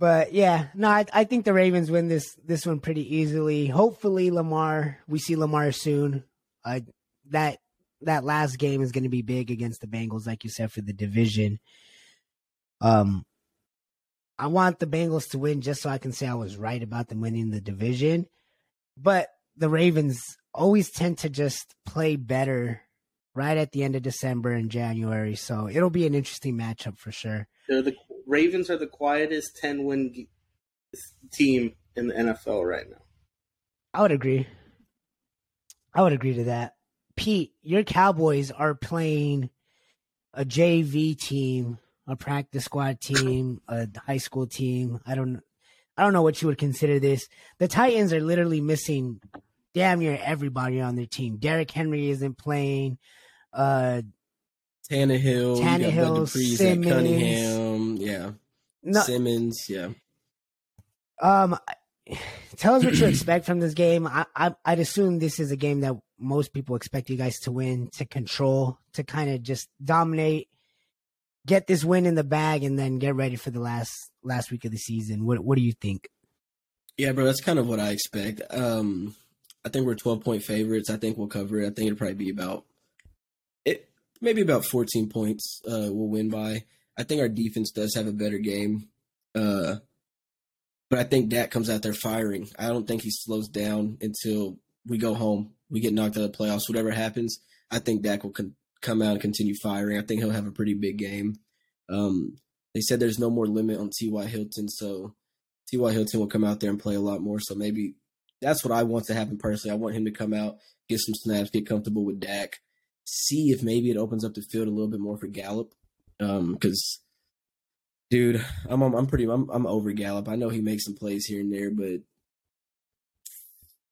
But yeah, no, I, I think the Ravens win this this one pretty easily. Hopefully, Lamar. We see Lamar soon. Uh, that that last game is going to be big against the Bengals, like you said, for the division. Um, I want the Bengals to win just so I can say I was right about them winning the division. But the Ravens always tend to just play better right at the end of December and January, so it'll be an interesting matchup for sure. They're the Ravens are the quietest 10 win g- team in the NFL right now. I would agree. I would agree to that. Pete, your Cowboys are playing a JV team, a practice squad team, a high school team. I don't I don't know what you would consider this. The Titans are literally missing damn near everybody on their team. Derrick Henry isn't playing. Uh Tannehill, you got Bud Tannehill, Simmons. Cunningham, yeah, no Simmons, yeah. Um, tell us what you expect from this game. I, I I'd assume this is a game that most people expect you guys to win, to control, to kind of just dominate, get this win in the bag, and then get ready for the last last week of the season. What What do you think? Yeah, bro, that's kind of what I expect. Um, I think we're 12 point favorites. I think we'll cover it. I think it'll probably be about it, maybe about 14 points. Uh, we'll win by. I think our defense does have a better game. Uh, but I think Dak comes out there firing. I don't think he slows down until we go home. We get knocked out of the playoffs. Whatever happens, I think Dak will con- come out and continue firing. I think he'll have a pretty big game. Um, they said there's no more limit on T.Y. Hilton, so T.Y. Hilton will come out there and play a lot more. So maybe that's what I want to happen personally. I want him to come out, get some snaps, get comfortable with Dak, see if maybe it opens up the field a little bit more for Gallup. Um, because dude, I'm I'm, pretty I'm I'm over Gallup. I know he makes some plays here and there, but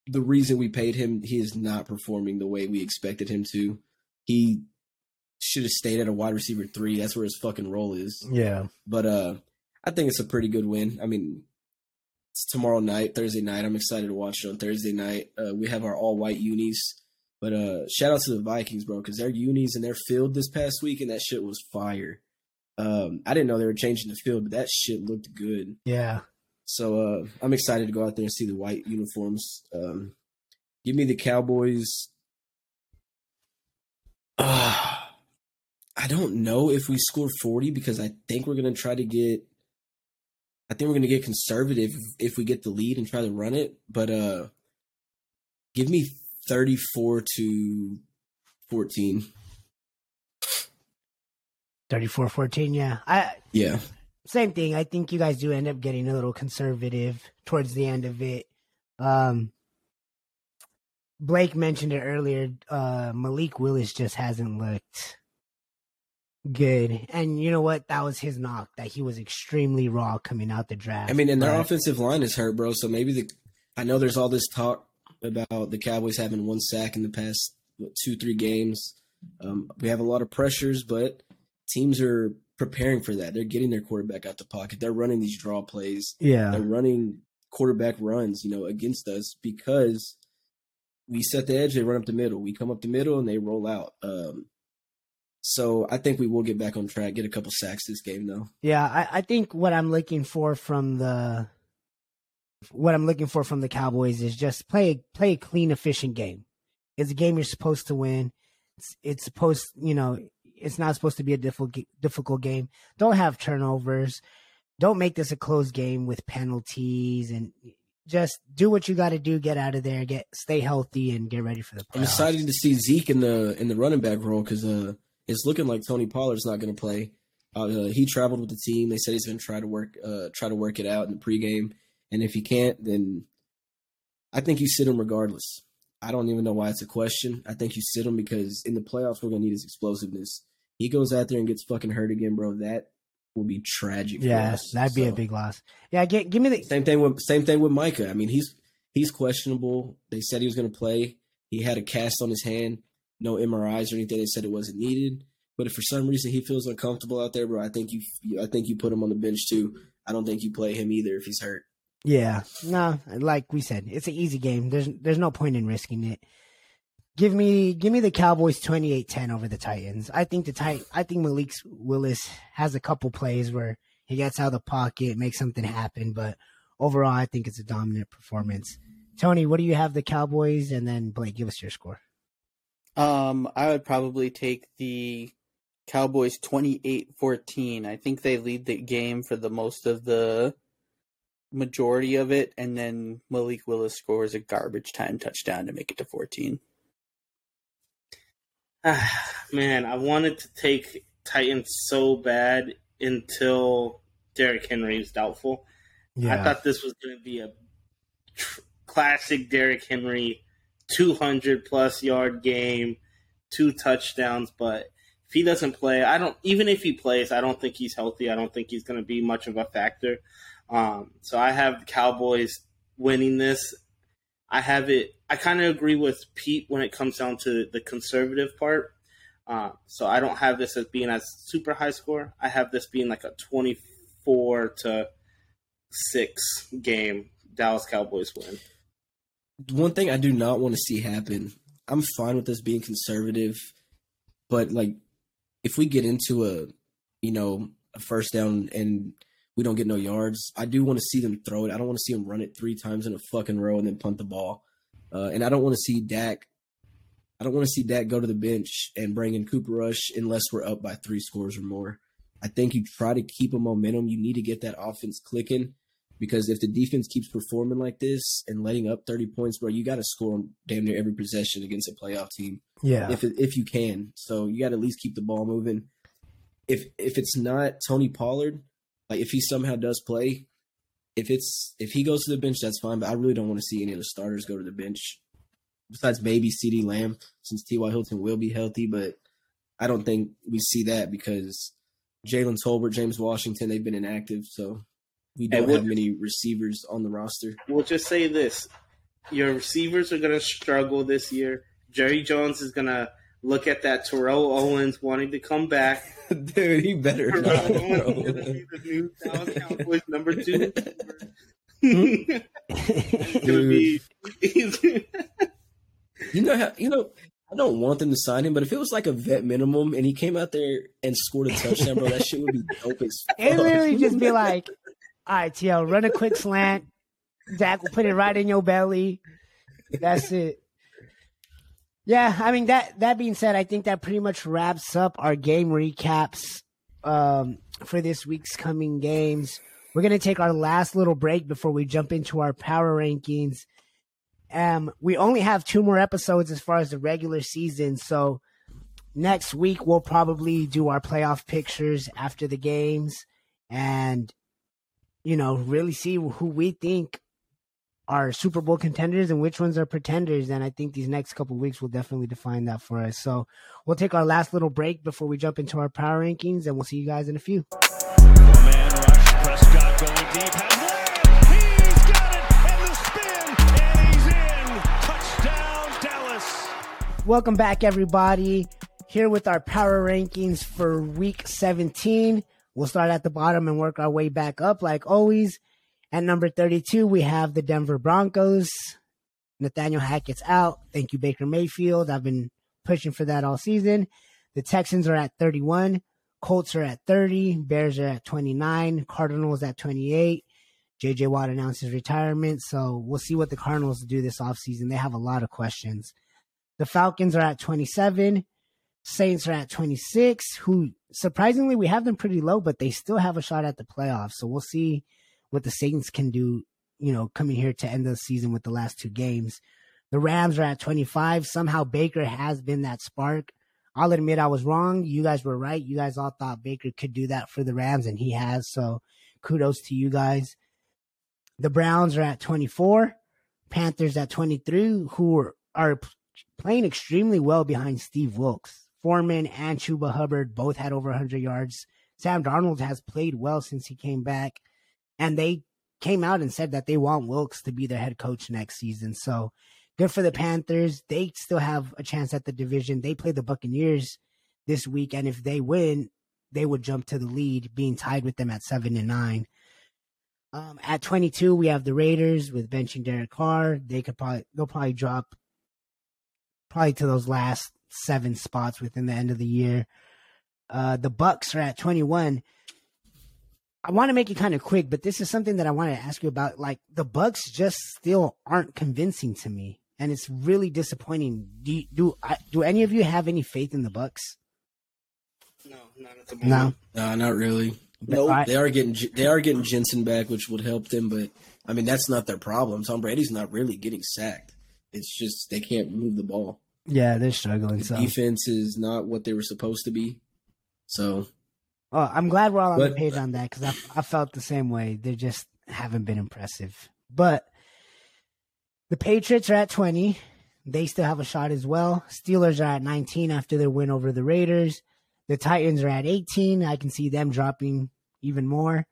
the reason we paid him, he is not performing the way we expected him to. He should have stayed at a wide receiver three. That's where his fucking role is. Yeah, But uh I think it's a pretty good win. I mean, it's tomorrow night, Thursday night. I'm excited to watch it on Thursday night. Uh, we have our all white unis. But uh shout out to the Vikings, bro, because their unis and their field this past week and that shit was fire. Um, I didn't know they were changing the field, but that shit looked good. yeah. So uh, I'm excited to go out there and see the white uniforms. Um, give me the Cowboys. Uh, I don't know if we score 40 because I think we're gonna try to get. I think we're gonna get conservative if we get the lead and try to run it. But uh, give me 34 to 14. 34-14, Yeah, I Yeah, same thing. I think you guys do end up getting a little conservative towards the end of it. Um, Blake mentioned it earlier. Uh, Malik Willis just hasn't looked Good. And you know what? That was his knock, that he was extremely raw coming out the draft. I mean, and their But- offensive line is hurt, bro. So maybe the I know there's all this talk about the Cowboys having one sack in the past what, two, three games. Um, we have a lot of pressures, but teams are preparing for that. They're getting their quarterback out the pocket. They're running these draw plays. Yeah. They're running quarterback runs, you know, against us because we set the edge. They run up the middle. We come up the middle and they roll out. Um, so I think we will get back on track. Get a couple sacks this game, though. Yeah, I, I think what I'm looking for from the what I'm looking for from the Cowboys is just play play a clean, efficient game. It's a game you're supposed to win. It's, it's supposed, you know, it's not supposed to be a difficult difficult game. Don't have turnovers. Don't make this a close game with penalties, and just do what you got to do. Get out of there. Get stay healthy and get ready for the. I'm playoffs. excited to see Zeke in the in the running back role because uh, it's looking like Tony Pollard's not going to play. Uh, he traveled with the team. They said he's going to try to work uh, try to work it out in the pregame, and if he can't, then I think you sit him regardless. I don't even know why it's a question. I think you sit him because in the playoffs we're going to need his explosiveness. He goes out there and gets fucking hurt again, bro. That will be tragic. for Yeah, us. that'd be a big loss. Yeah, get, give me the same thing with same thing with Micah. I mean, he's he's questionable. They said he was going to play. He had a cast on his hand, no MRIs or anything. They said it wasn't needed. But if for some reason he feels uncomfortable out there, bro, I think you I think you put him on the bench too. I don't think you play him either if he's hurt. Yeah, no, like we said, it's an easy game. There's there's no point in risking it. Give me give me the Cowboys 28-10 over the Titans. I think the Tit- I think Malik Willis has a couple plays where he gets out of the pocket, makes something happen, but overall I think it's a dominant performance. Tony, what do you have the Cowboys and then Blake, give us your score. Um, I would probably take the Cowboys 28-14. I think they lead the game for the most of the majority of it, and then Malik Willis scores a garbage time touchdown to make it to 14. Ah, man, I wanted to take Titans so bad until Derrick Henry is doubtful. I thought this was going to be a tr- classic Derrick Henry 200 plus yard game, two touchdowns. But if he doesn't play, I don't, even if he plays, I don't think he's healthy. I don't think he's going to be much of a factor. Um, so I have the Cowboys winning this. I have it, I kind of agree with Pete when it comes down to the conservative part. Uh, so I don't have this as being as super high score. I have this being like a 24 to six game Dallas Cowboys win. One thing I do not want to see happen. I'm fine with this being conservative, but like if we get into a you know a first down and we don't get no yards, I do want to see them throw it. I don't want to see them run it three times in a fucking row and then punt the ball. Uh, and I don't want to see Dak. I don't want to see Dak go to the bench and bring in Cooper Rush unless we're up by three scores or more. I think you try to keep a momentum. You need to get that offense clicking because if the defense keeps performing like this and letting up 30 points, bro, you got to score on damn near every possession against a playoff team Yeah. if if you can. So you got to at least keep the ball moving. If if it's not Tony Pollard, like if he somehow does play, if it's if he goes to the bench, that's fine. But I really don't want to see any of the starters go to the bench. Besides maybe CeeDee Lamb, since T.Y. Hilton will be healthy, but I don't think we see that because Jalen Tolbert, James Washington, they've been inactive, so we don't we'll- have many receivers on the roster. We'll just say this: your receivers are going to struggle this year. Jerry Jones is going to look at that Terrell Owens wanting to come back. Dude, he better Terrell not. Owens is going to be the new Dallas Cowboys number two. Going to be. You know how you know I don't want them to sign him, but if it was like a vet minimum and he came out there and scored a touchdown, bro, that shit would be dope as fuck. It literally just be like, all right, TL, run a quick slant. Dak will put it right in your belly. That's it. Yeah, I mean that that being said, I think that pretty much wraps up our game recaps um, for this week's coming games. We're gonna take our last little break before we jump into our power rankings. Um, we only have two more episodes as far as the regular season, so next week we'll probably do our playoff pictures after the games and you know really see who we think are Super Bowl contenders and which ones are pretenders. And I think these next couple weeks will definitely define that for us. So we'll take our last little break before we jump into our power rankings, and we'll see you guys in a few. man. Prescott going deep. He's got it. And the spin. And he's in. Touchdown, Dallas. Welcome back, everybody. Here with our power rankings for week 17. We'll start at the bottom and work our way back up like always. At number 32, we have the Denver Broncos. Nathaniel Hackett's out. Thank you, Baker Mayfield. I've been pushing for that all season. The Texans are at 31. Colts are at 30. Bears are at 29. Cardinals at 28. JJ Watt announced his retirement. So we'll see what the Cardinals do this offseason. They have a lot of questions. The Falcons are at 27. Saints are at 26, who surprisingly we have them pretty low, but they still have a shot at the playoffs. So we'll see what the Saints can do, you know, coming here to end the season with the last two games. The Rams are at 25. Somehow Baker has been that spark. I'll admit I was wrong. You guys were right. You guys all thought Baker could do that for the Rams, and he has. So kudos to you guys. The Browns are at 24. Panthers at 23, who are, playing extremely well behind Steve Wilks. Foreman and Chuba Hubbard both had over 100 yards. Sam Darnold has played well since he came back and they came out and said that they want Wilks to be their head coach next season. So good for the Panthers. They still have a chance at the division. They play the Buccaneers this week, and if they win, they would jump to the lead, being tied with them at seven and nine. Um, at 22, we have the Raiders with benching Derek Carr. They could probably they'll probably drop probably to those last seven spots within the end of the year. Uh, the Bucs are at 21. I want to make it kind of quick, but this is something that I wanted to ask you about. Like the Bucs just still aren't convincing to me, and it's really disappointing. Do you, do I, do any of you have any faith in the Bucs? No, not at the moment. No, No, not really. Nope. They are getting they are getting Jensen back, which would help them, but I mean that's not their problem. Tom Brady's not really getting sacked. It's just they can't move the ball. Yeah, they're struggling. The So, defense is not what they were supposed to be. So oh, I'm glad we're all on the page on that because I, I felt the same way. They just haven't been impressive. But the Patriots are at 20. They still have a shot as well. Steelers are at 19 after their win over the Raiders. The Titans are at 18. I can see them dropping even more.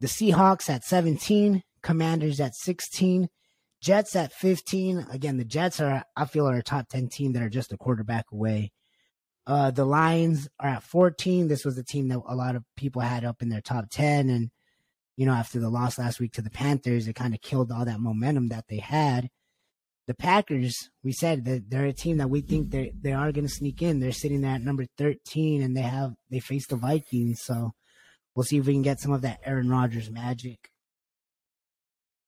The Seahawks at 17. Commanders at 16. Jets at 15. Again, the Jets are, I feel, are a top 10 team that are just a quarterback away. Uh, the Lions are at 14. This was a team that a lot of people had up in their top 10. And, you know, after the loss last week to the Panthers, it kind of killed all that momentum that they had. The Packers, we said that they're a team that we think they they are going to sneak in. They're sitting there at number 13 and they have they face the Vikings. So we'll see if we can get some of that Aaron Rodgers magic.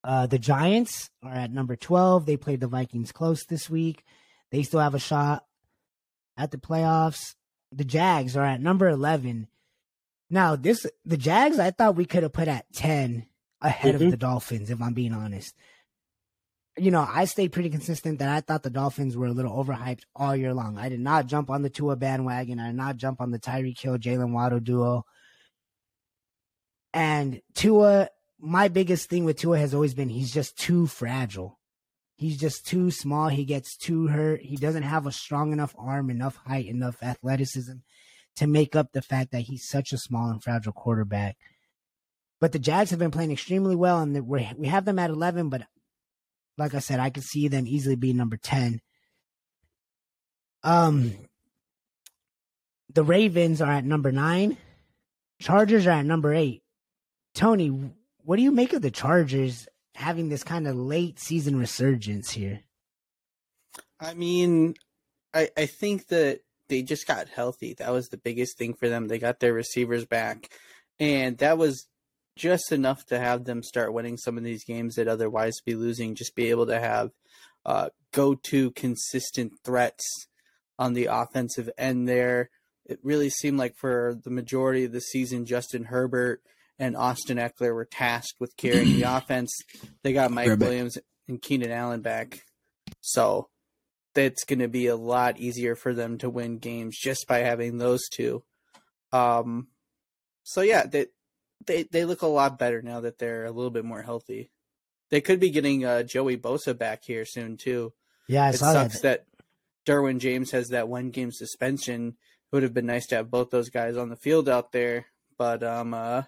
Uh, the Giants are at number 12. They played the Vikings close this week. They still have a shot at the playoffs. The Jags are at number 11. Now, this the Jags I thought we could have put at 10 ahead Mhm. of the Dolphins if I'm being honest. You know, I stayed pretty consistent that I thought the Dolphins were a little overhyped all year long. I did not jump on the Tua bandwagon. I did not jump on the Tyreek Hill Jaylen Waddle duo. And Tua, my biggest thing with Tua has always been he's just too fragile. He's just too small. He gets too hurt. He doesn't have a strong enough arm, enough height, enough athleticism to make up the fact that he's such a small and fragile quarterback. But the Jags have been playing extremely well, and we we have them at 11. But like I said, I could see them easily being number 10. Um, the Ravens are at number nine. Chargers are at number eight. Tony, what do you make of the Chargers having this kind of late season resurgence here? I mean, I I think that they just got healthy. That was the biggest thing for them. They got their receivers back, and that was just enough to have them start winning some of these games that otherwise be losing. Just be able to have uh, go-to consistent threats on the offensive end. There, it really seemed like for the majority of the season, Justin Herbert and Austin Ekeler were tasked with carrying the offense. They got Mike. Williams and Keenan Allen back, so that's going to be a lot easier for them to win games just by having those two. Um, so yeah, they they they look a lot better now that they're a little bit more healthy. they could be getting uh, Joey Bosa back here soon too. Yeah, I it sucks that. that Derwin James has that one game suspension. It would have been nice to have both those guys on the field out there, but um, uh,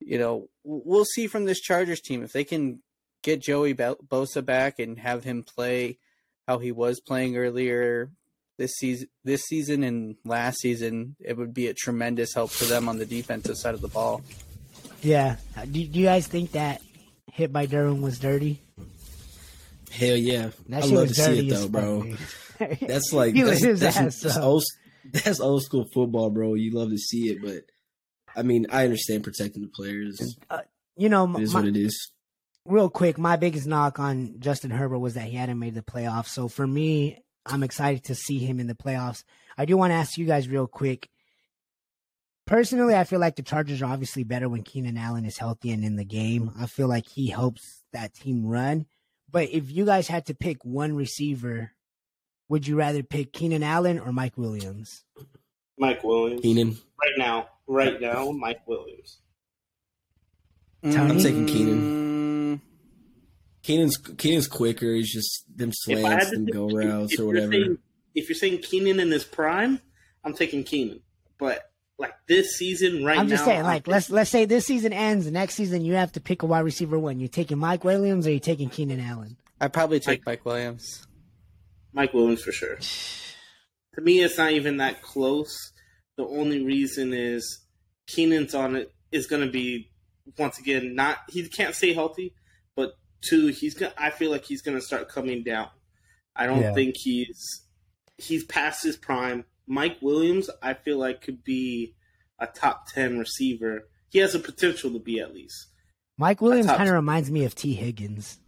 you know, we'll see from this Chargers team if they can get Joey Bo- Bosa back and have him play how he was playing earlier this season, this season and last season. It would be a tremendous help for them on the defensive side of the ball. Yeah. Do, do you guys think that hit by Derwin was dirty? Hell yeah, That I love to see it though, bro. That's like that's, that's, that's old that's old school football, bro. You love to see it, but I mean, I understand protecting the players. Uh, you know, It is my, what it is. real quick, my biggest knock on Justin Herbert was that he hadn't made the playoffs. So for me, I'm excited to see him in the playoffs. I do want to ask you guys real quick. Personally, I feel like the Chargers are obviously better when Keenan Allen is healthy and in the game. I feel like he helps that team run. But if you guys had to pick one receiver, would you rather pick Keenan Allen or Mike Williams? Mike Williams. Keenan, Right now, right now, Mike Williams. Tony? I'm taking Keenan. Mm, Keenan's Keenan's quicker. He's just them If slants, to them go routes or whatever. saying- if you're saying Keenan in his prime, I'm taking Keenan. But like this season, right I'm just now, saying, like, let's let's say this season ends, next season you have to pick a wide receiver one. you're taking Mike Williams or you taking Keenan Allen? I'd probably take Mike Williams. Mike Williams for sure. To me, it's not even that close. The only reason is Keenan's on it is going to be once again not he can't stay healthy, but two he's gonna. I feel like he's going to start coming down. I don't Yeah. think he's he's past his prime. Mike Williams, I feel like could be a top ten receiver. He has a potential to be at least. Mike Williams kind of reminds me of Tee Higgins.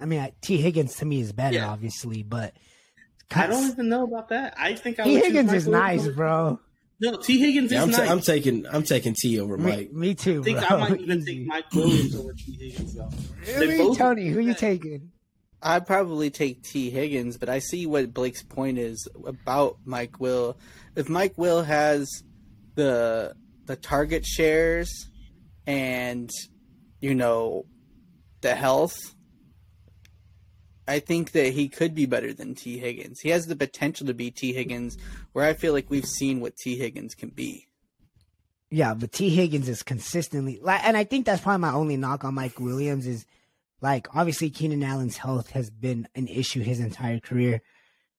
I mean, I- Tee Higgins to me is better, Yeah. obviously, but I don't even know about that. I think I Tee Higgins is Williams nice, bro. No, Tee Higgins Yeah, is I'm, nice. I'm taking I'm taking T over Mike. me too, I think bro. I might even take Mike Williams over Tee Higgins though. Really? Both- Tony, who you taking? I'd probably take Tee Higgins, but I see what Blake's point is about Mike Will. If Mike Will has the the target shares and you know the health, I think that he could be better than Tee Higgins. He has the potential to be Tee Higgins, where I feel like we've seen what Tee Higgins can be. Yeah, but Tee Higgins is consistently like, and I think that's probably my only knock on Mike Williams is like obviously Keenan Allen's health has been an issue his entire career,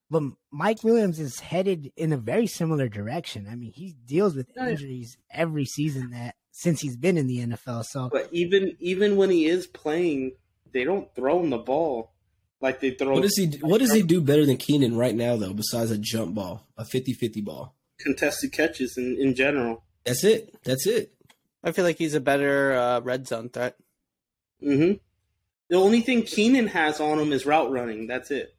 but Mike Williams is headed in a very similar direction. I mean, he deals with oh, injuries every season that since he's been in the NFL. So But even even when he is playing, they don't throw him the ball like they throw. What does he What does he do better than Keenan right now though? Besides a jump ball, a 50-50 ball. contested catches in, in general. That's it. That's it. I feel like he's a better uh, red zone threat. hmm The only thing Keenan has on him is route running. That's it.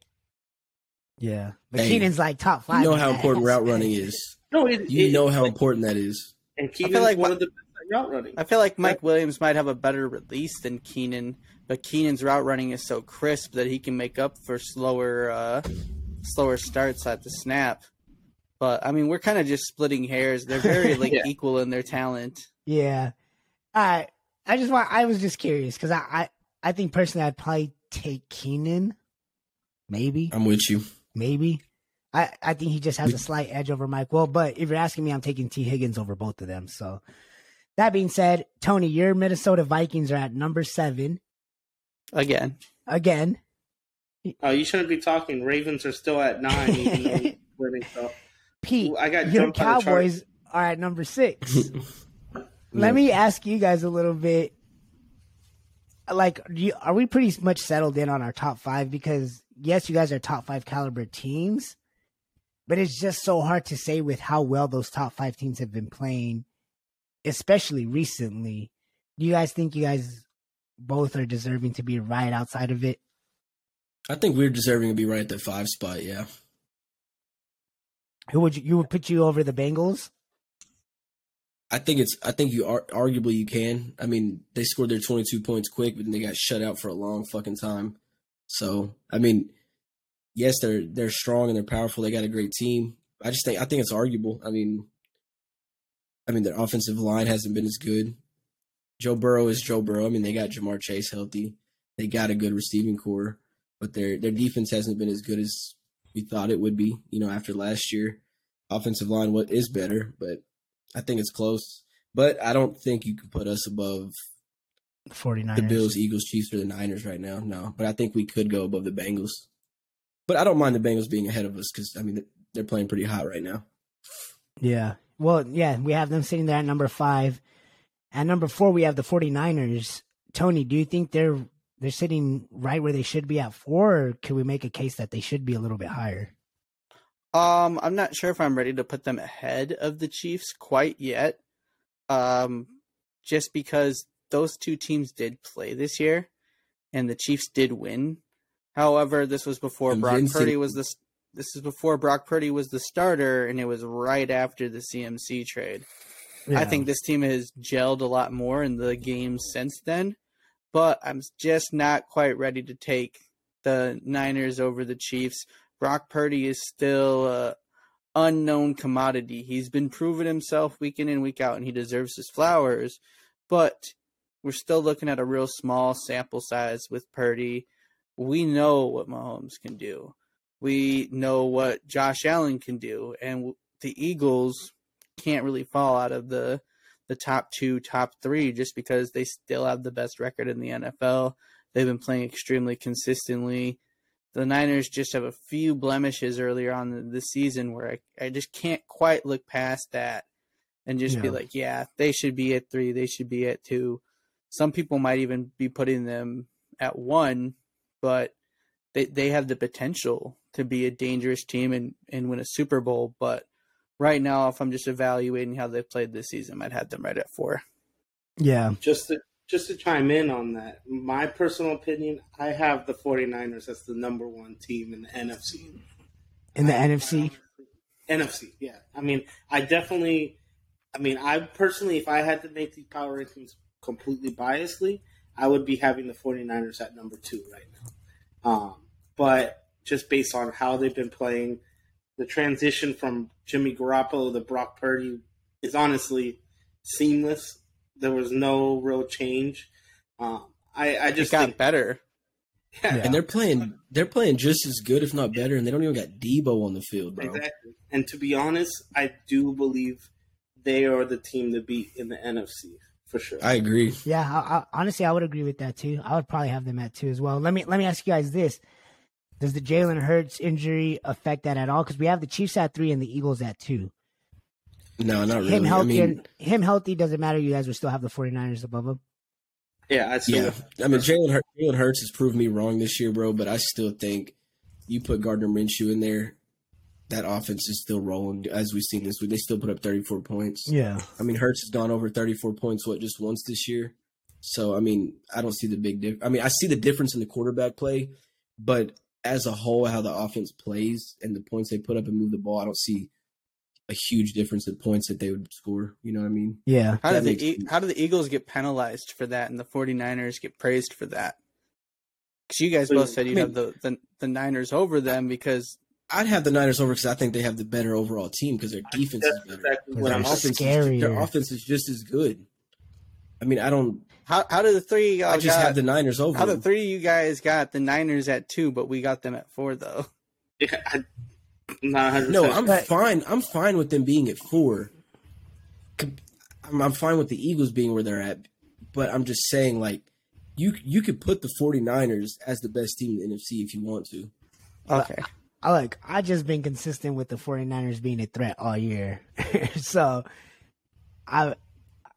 yeah, but Hey, Keenan's like top five. You know how important route running is. No, it, You it- know how important that is. And Keenan's like one my- of the best at route running. I feel like Mike Williams might have a better release than Keenan, but Keenan's route running is so crisp that he can make up for slower uh, slower starts at the snap. But I mean, we're kind of just splitting hairs. They're very like Yeah. equal in their talent. Yeah. All right. I just want. I was just curious because I, I, I think personally I'd probably take Keenan. Maybe, I'm with you. maybe. I, I think he just has a slight edge over Mike. Well, but if you're asking me, I'm taking Tee Higgins over both of them. So that being said, Tony, your Minnesota Vikings are at number seven Again, again. Oh, you shouldn't be talking. Ravens are still at nine, even though he's winning. So Pete, I got your the Cowboys are at number six. Yeah. Let me ask you guys a little bit. Like, do you, are we pretty much settled in on our top five? Because yes, you guys are top five caliber teams, but it's just so hard to say with how well those top five teams have been playing, especially recently. Do you guys think you guys both are deserving to be right outside of it? I think we're deserving to be right at the five spot. Yeah. Who would you, you would put you over the Bengals? I think it's. I think you are arguably you can. I mean, they scored their 22 points quick, but then they got shut out for a long fucking time. So I mean, yes, they're they're strong and they're powerful. They got a great team. I just think I think it's arguable. I mean, I mean their offensive line hasn't been as good. Joe Burrow is Joe Burrow. I mean, they got Ja'Marr Chase healthy. They got a good receiving corps, but their their defense hasn't been as good as we thought it would be. You know, after last year, offensive line what is better, but I think it's close. But I don't think you can put us above 49ers. the Bills, Eagles, Chiefs, or the Niners right now. No, but I think we could go above the Bengals. But I don't mind the Bengals being ahead of us because I mean they're playing pretty hot right now. Yeah. Well, yeah, we have them sitting there at number five. At number four, we have the 49ers. Tony, do you think they're they're sitting right where they should be at four, or can we make a case that they should be a little bit higher? Um, I'm not sure if I'm ready to put them ahead of the Chiefs quite yet. Um, just because those two teams did play this year, and the Chiefs did win. However, this was before Brock Convincing- Purdy was the this is before Brock Purdy was the starter, and it was right after the CMC trade. I think this team has gelled a lot more in the games since then, but I'm just not quite ready to take the Niners over the Chiefs. Brock Purdy is still a unknown commodity. He's been proving himself week in and week out, and he deserves his flowers. But we're still looking at a real small sample size with Purdy. We know what Mahomes can do. We know what Josh Allen can do, and the Eagles can't really fall out of the the top two, top three, just because they still have the best record in the NFL. They've been playing extremely consistently. The Niners just have a few blemishes earlier on the season where I, I just can't quite look past that and just be like, yeah, they should be at three, they should be at two. Some people might even be putting them at one, but they they have the potential to be a dangerous team and, and win a Super Bowl. But right now, if I'm just evaluating how they've played this season, I'd have them right at four. Yeah. Just to just to chime in on that, my personal opinion, I have the 49ers as the number one team in the NFC. In the NFC. NFC, yeah. I mean, I definitely, I mean, I personally, if I had to make these power rankings completely biasly, I would be having the 49ers at number two right now. Um, but just based on how they've been playing, the transition from Jimmy Garoppolo to Brock Purdy is honestly seamless. There was no real change. Um, I, I It just got think, better. yeah, And they're playing they're playing just as good, if not better, and they don't even got Deebo on the field, bro. Exactly. And to be honest, I do believe they are the team to beat in the NFC for sure. I agree. Yeah, I, I, honestly, I would agree with that too. I would probably have them at two as well. Let me let me ask you guys this: Does the Jalen Hurts injury affect that at all? Because we have the Chiefs at three and the Eagles at two. No, not really. Him I healthy, mean, him healthy doesn't matter. You guys would still have the 49ers above him. yeah, I still yeah. I mean, Jalen Hurts, Jalen Hurts has proved me wrong this year, bro. But I still think you put Gardner Minshew in there, that offense is still rolling. As we've seen this week, they still put up 34 points. Yeah, I mean, Hurts has gone over 34 points, what, just once this year? So, I mean, I don't see the big difference. I mean, I see the difference in the quarterback play, but as a whole, how the offense plays and the points they put up and move the ball, I don't see a huge difference in points that they would score. You know what I mean? yeah. How That did the sense. how do the Eagles get penalized for that and the 49ers get praised for that? Because you guys So, both said you'd mean- have the, the the Niners over them because I'd have the Niners over because I think they have the better overall team because their defense is that's better. exactly what I'm Their offense, is, their offense is just as good. I mean, I don't. How how do the three of I just got, have the Niners over. how the three of you guys got the Niners at two, but we got them at four though. Yeah, I, I'm not 100 No, I'm But- fine. I'm fine with them being at four. I'm, I'm fine with the Eagles being where they're at, but I'm just saying, like, you you could put the 49ers as the best team in the NFC if you want to. Okay, I like. I just been consistent with the 49ers being a threat all year, so I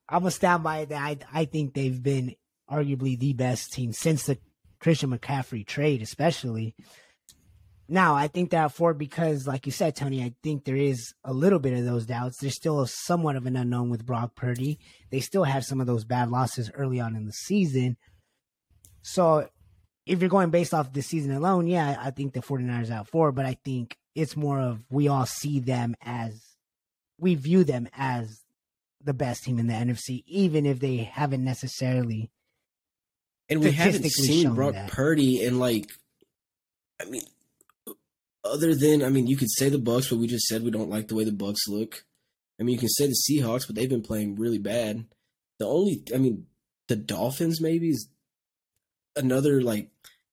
I'm gonna stand by that. I I think they've been arguably the best team since the Christian McCaffrey trade, especially. Now I think that for because, like you said, Tony, I think there is a little bit of those doubts. There's still somewhat of an unknown with Brock Purdy. They still have some of those bad losses early on in the season. So if you're going based off this season alone, yeah, I think the 49ers out four, but I think it's more of we all see them as we view them as the best team in the NFC, even if they haven't necessarily. And we haven't seen Brock that. Purdy in like, I mean, other than I mean, you could say the Bucs, but we just said we don't like the way the Bucs look. I mean, you can say the Seahawks, but they've been playing really bad. The only, I mean, the Dolphins maybe is. another like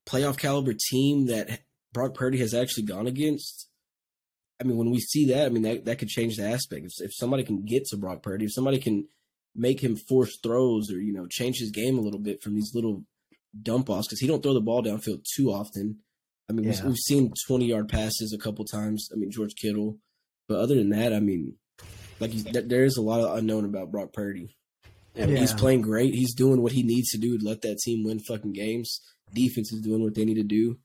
playoff caliber team that Brock Purdy has actually gone against. I mean, when we see that, I mean that that could change the aspect. If, if somebody can get to Brock Purdy, if somebody can make him force throws or you know change his game a little bit from these little dump offs because he don't throw the ball downfield too often. I mean, Yeah. we've, we've seen twenty yard passes a couple times. I mean, George Kittle, but other than that, I mean, like he's, there there is a lot of unknown about Brock Purdy. And he's Yeah. playing great. He's doing what he needs to do to let that team win fucking games. Defense is doing what they need to do.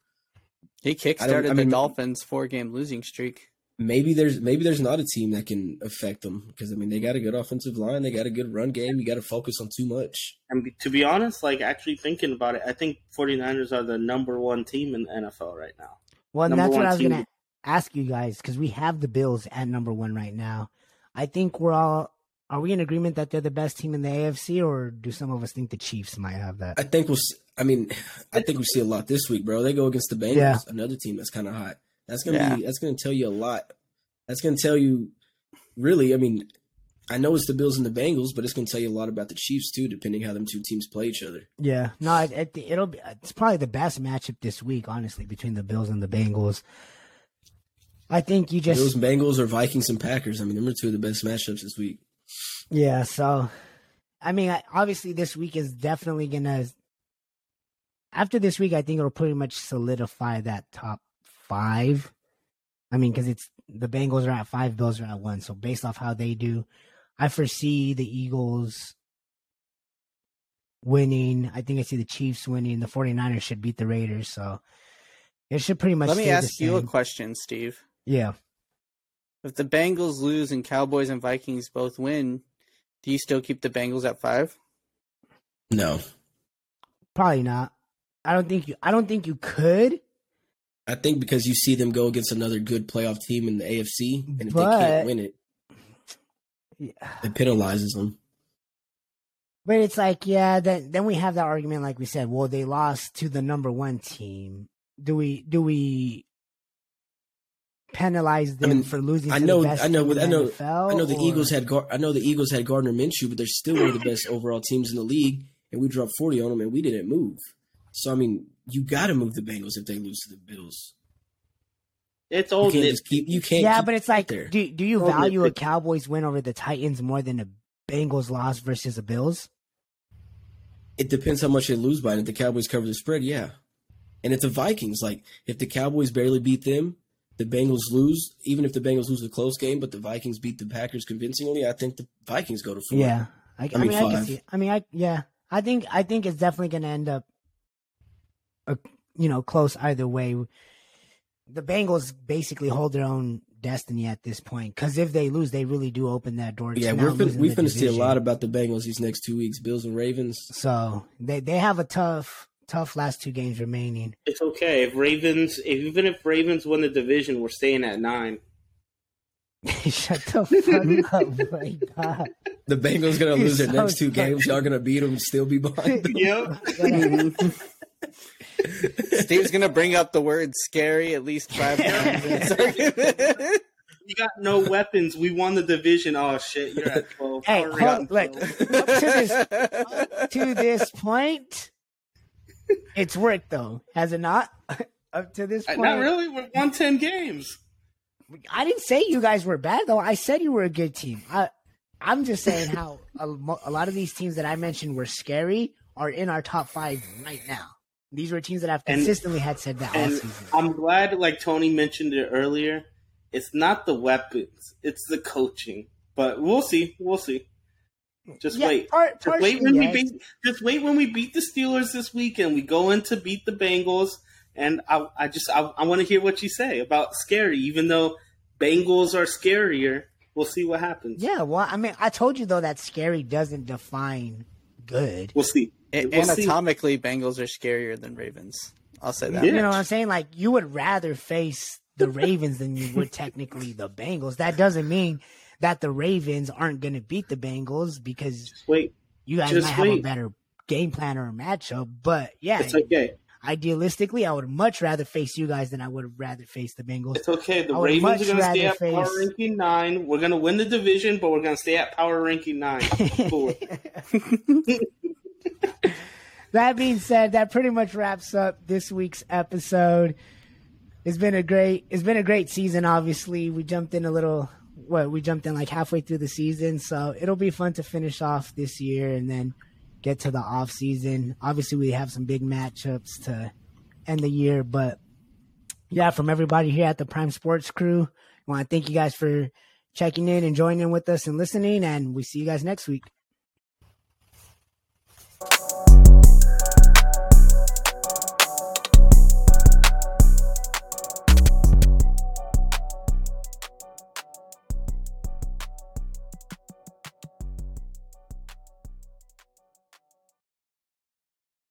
He I kickstarted don't- I mean- the Dolphins' four-game losing streak. Maybe there's maybe there's not a team that can affect them because I mean they got a good offensive line, they got a good run game. You got to focus on too much. And to be honest, like actually thinking about it, I think 49ers are the number one team in the NFL right now. Well, and Number that's what I was going to ask you guys because we have the Bills at number one right now. I think we're all. Are we in agreement that they're the best team in the AFC, or do some of us think the Chiefs might have that? I think we'll. I mean, I think we see a lot this week, bro. They go against the Bengals, Yeah. another team that's kind of hot. That's gonna Yeah. be. That's gonna tell you a lot. That's gonna tell you, really. I mean, I know it's the Bills and the Bengals, but it's gonna tell you a lot about the Chiefs too, depending how them two teams play each other. Yeah, no, it, it, it'll be. It's probably the best matchup this week, honestly, between the Bills and the Bengals. I think you just those Bengals, or Vikings and Packers. I mean, them are two of the best matchups this week. Yeah, so I mean, obviously this week is definitely gonna. After this week, I think it'll pretty much solidify that top five. I mean, because it's the Bengals are at five, Bills are at one. So based off how they do, I foresee the Eagles winning. I think I see the Chiefs winning. The 49ers should beat the Raiders. So it should pretty much. Let me stay the ask you a question, Steve. Yeah. If the Bengals lose and Cowboys and Vikings both win, do you still keep the Bengals at five? No, Probably not. I don't think you. I don't think you could. I think because you see them go against another good playoff team in the AFC, and if they can't win it, Yeah. it penalizes them. But it's like, yeah, then then we have that argument, like we said. Well, they lost to the number one team. Do we do we penalize them mean, for losing? I to know- the best I know with- I know- NFL, I know the or- Eagles had Gar- I know the Eagles had Gardner Minshew, but they're still one of the best overall teams in the league, and we dropped forty on them, and we didn't move. So I mean, you got to move the Bengals if they lose to the Bills. It's You can't nit- just keep. You can't. Yeah, keep but it's like, there. do do you Oh, value a. Cowboys win over the Titans more than a Bengals loss versus a Bills? it depends how much they lose by. And if the Cowboys cover the spread, yeah. And if the Vikings, like, if the Cowboys barely beat them, the Bengals lose. Even if the Bengals lose a close game, but the Vikings beat the Packers convincingly, I think the Vikings go to four. Yeah, I, I mean, mean, I can see. I mean, I yeah, I think I think it's definitely going to end up, a, you know, close either way. The Bengals basically hold their own destiny at this point because if they lose, they really do open that door. To Yeah, we're fin- losing we the finna see a lot about the Bengals these next two weeks. Bills and Ravens. So they they have a tough tough last two games remaining. It's okay if Ravens, if, even if Ravens win the division, we're staying at nine. Shut the fuck up, my God. The Bengals gonna You're lose their next two dumb. games. Y'all gonna beat them still be behind. them. Yep. Steve's gonna bring up the word "scary" at least five times in this argument. You got no weapons. We won the division. Oh shit, you're at twelve. Hey, hold- got look. 12. Up to this to this point, it's worked though, has it not? Up to this point, Not really. We won ten games. I didn't say you guys were bad though. I said you were a good team. I, I'm just saying how a, a lot of these teams that I mentioned were scary are in our top five right now. These were teams that I've And- consistently had said that all And season. I'm glad, like Tony mentioned it earlier. It's not the weapons; it's the coaching. But we'll see. We'll see. Just Yeah, wait. part- Just wait when we beat. Just wait when we beat the Steelers this week, and we go in to beat the Bengals. And I, I just, I, I want to hear what you say about scary. Even though Bengals are scarier, we'll see what happens. Yeah, well, I mean, I told you though that scary doesn't define good. We'll see. A- We'll see. Anatomically, Bengals are scarier than Ravens. I'll say that. Yeah. You know what I'm saying? Like you would rather face the Ravens than you would technically the Bengals. That doesn't mean that the Ravens aren't going to beat the Bengals because Wait, you guys Just might have a better game plan or a matchup. But yeah, it's okay. Idealistically, I would much rather face you guys than I would rather face the Bengals. It's okay. The Ravens are going to stay at power ranking nine. We're going to win the division, but we're going to stay at power ranking nine. That being said, that pretty much wraps up this week's episode. It's been a great it's been a great season obviously. We jumped in a little what we jumped in like halfway through the season, so it'll be fun to finish off this year and then get to the off season. Obviously we have some big matchups to end the year, but yeah, from everybody here at the Prime Sports Crew, I want to thank you guys for checking in and joining with us and listening and we see you guys next week.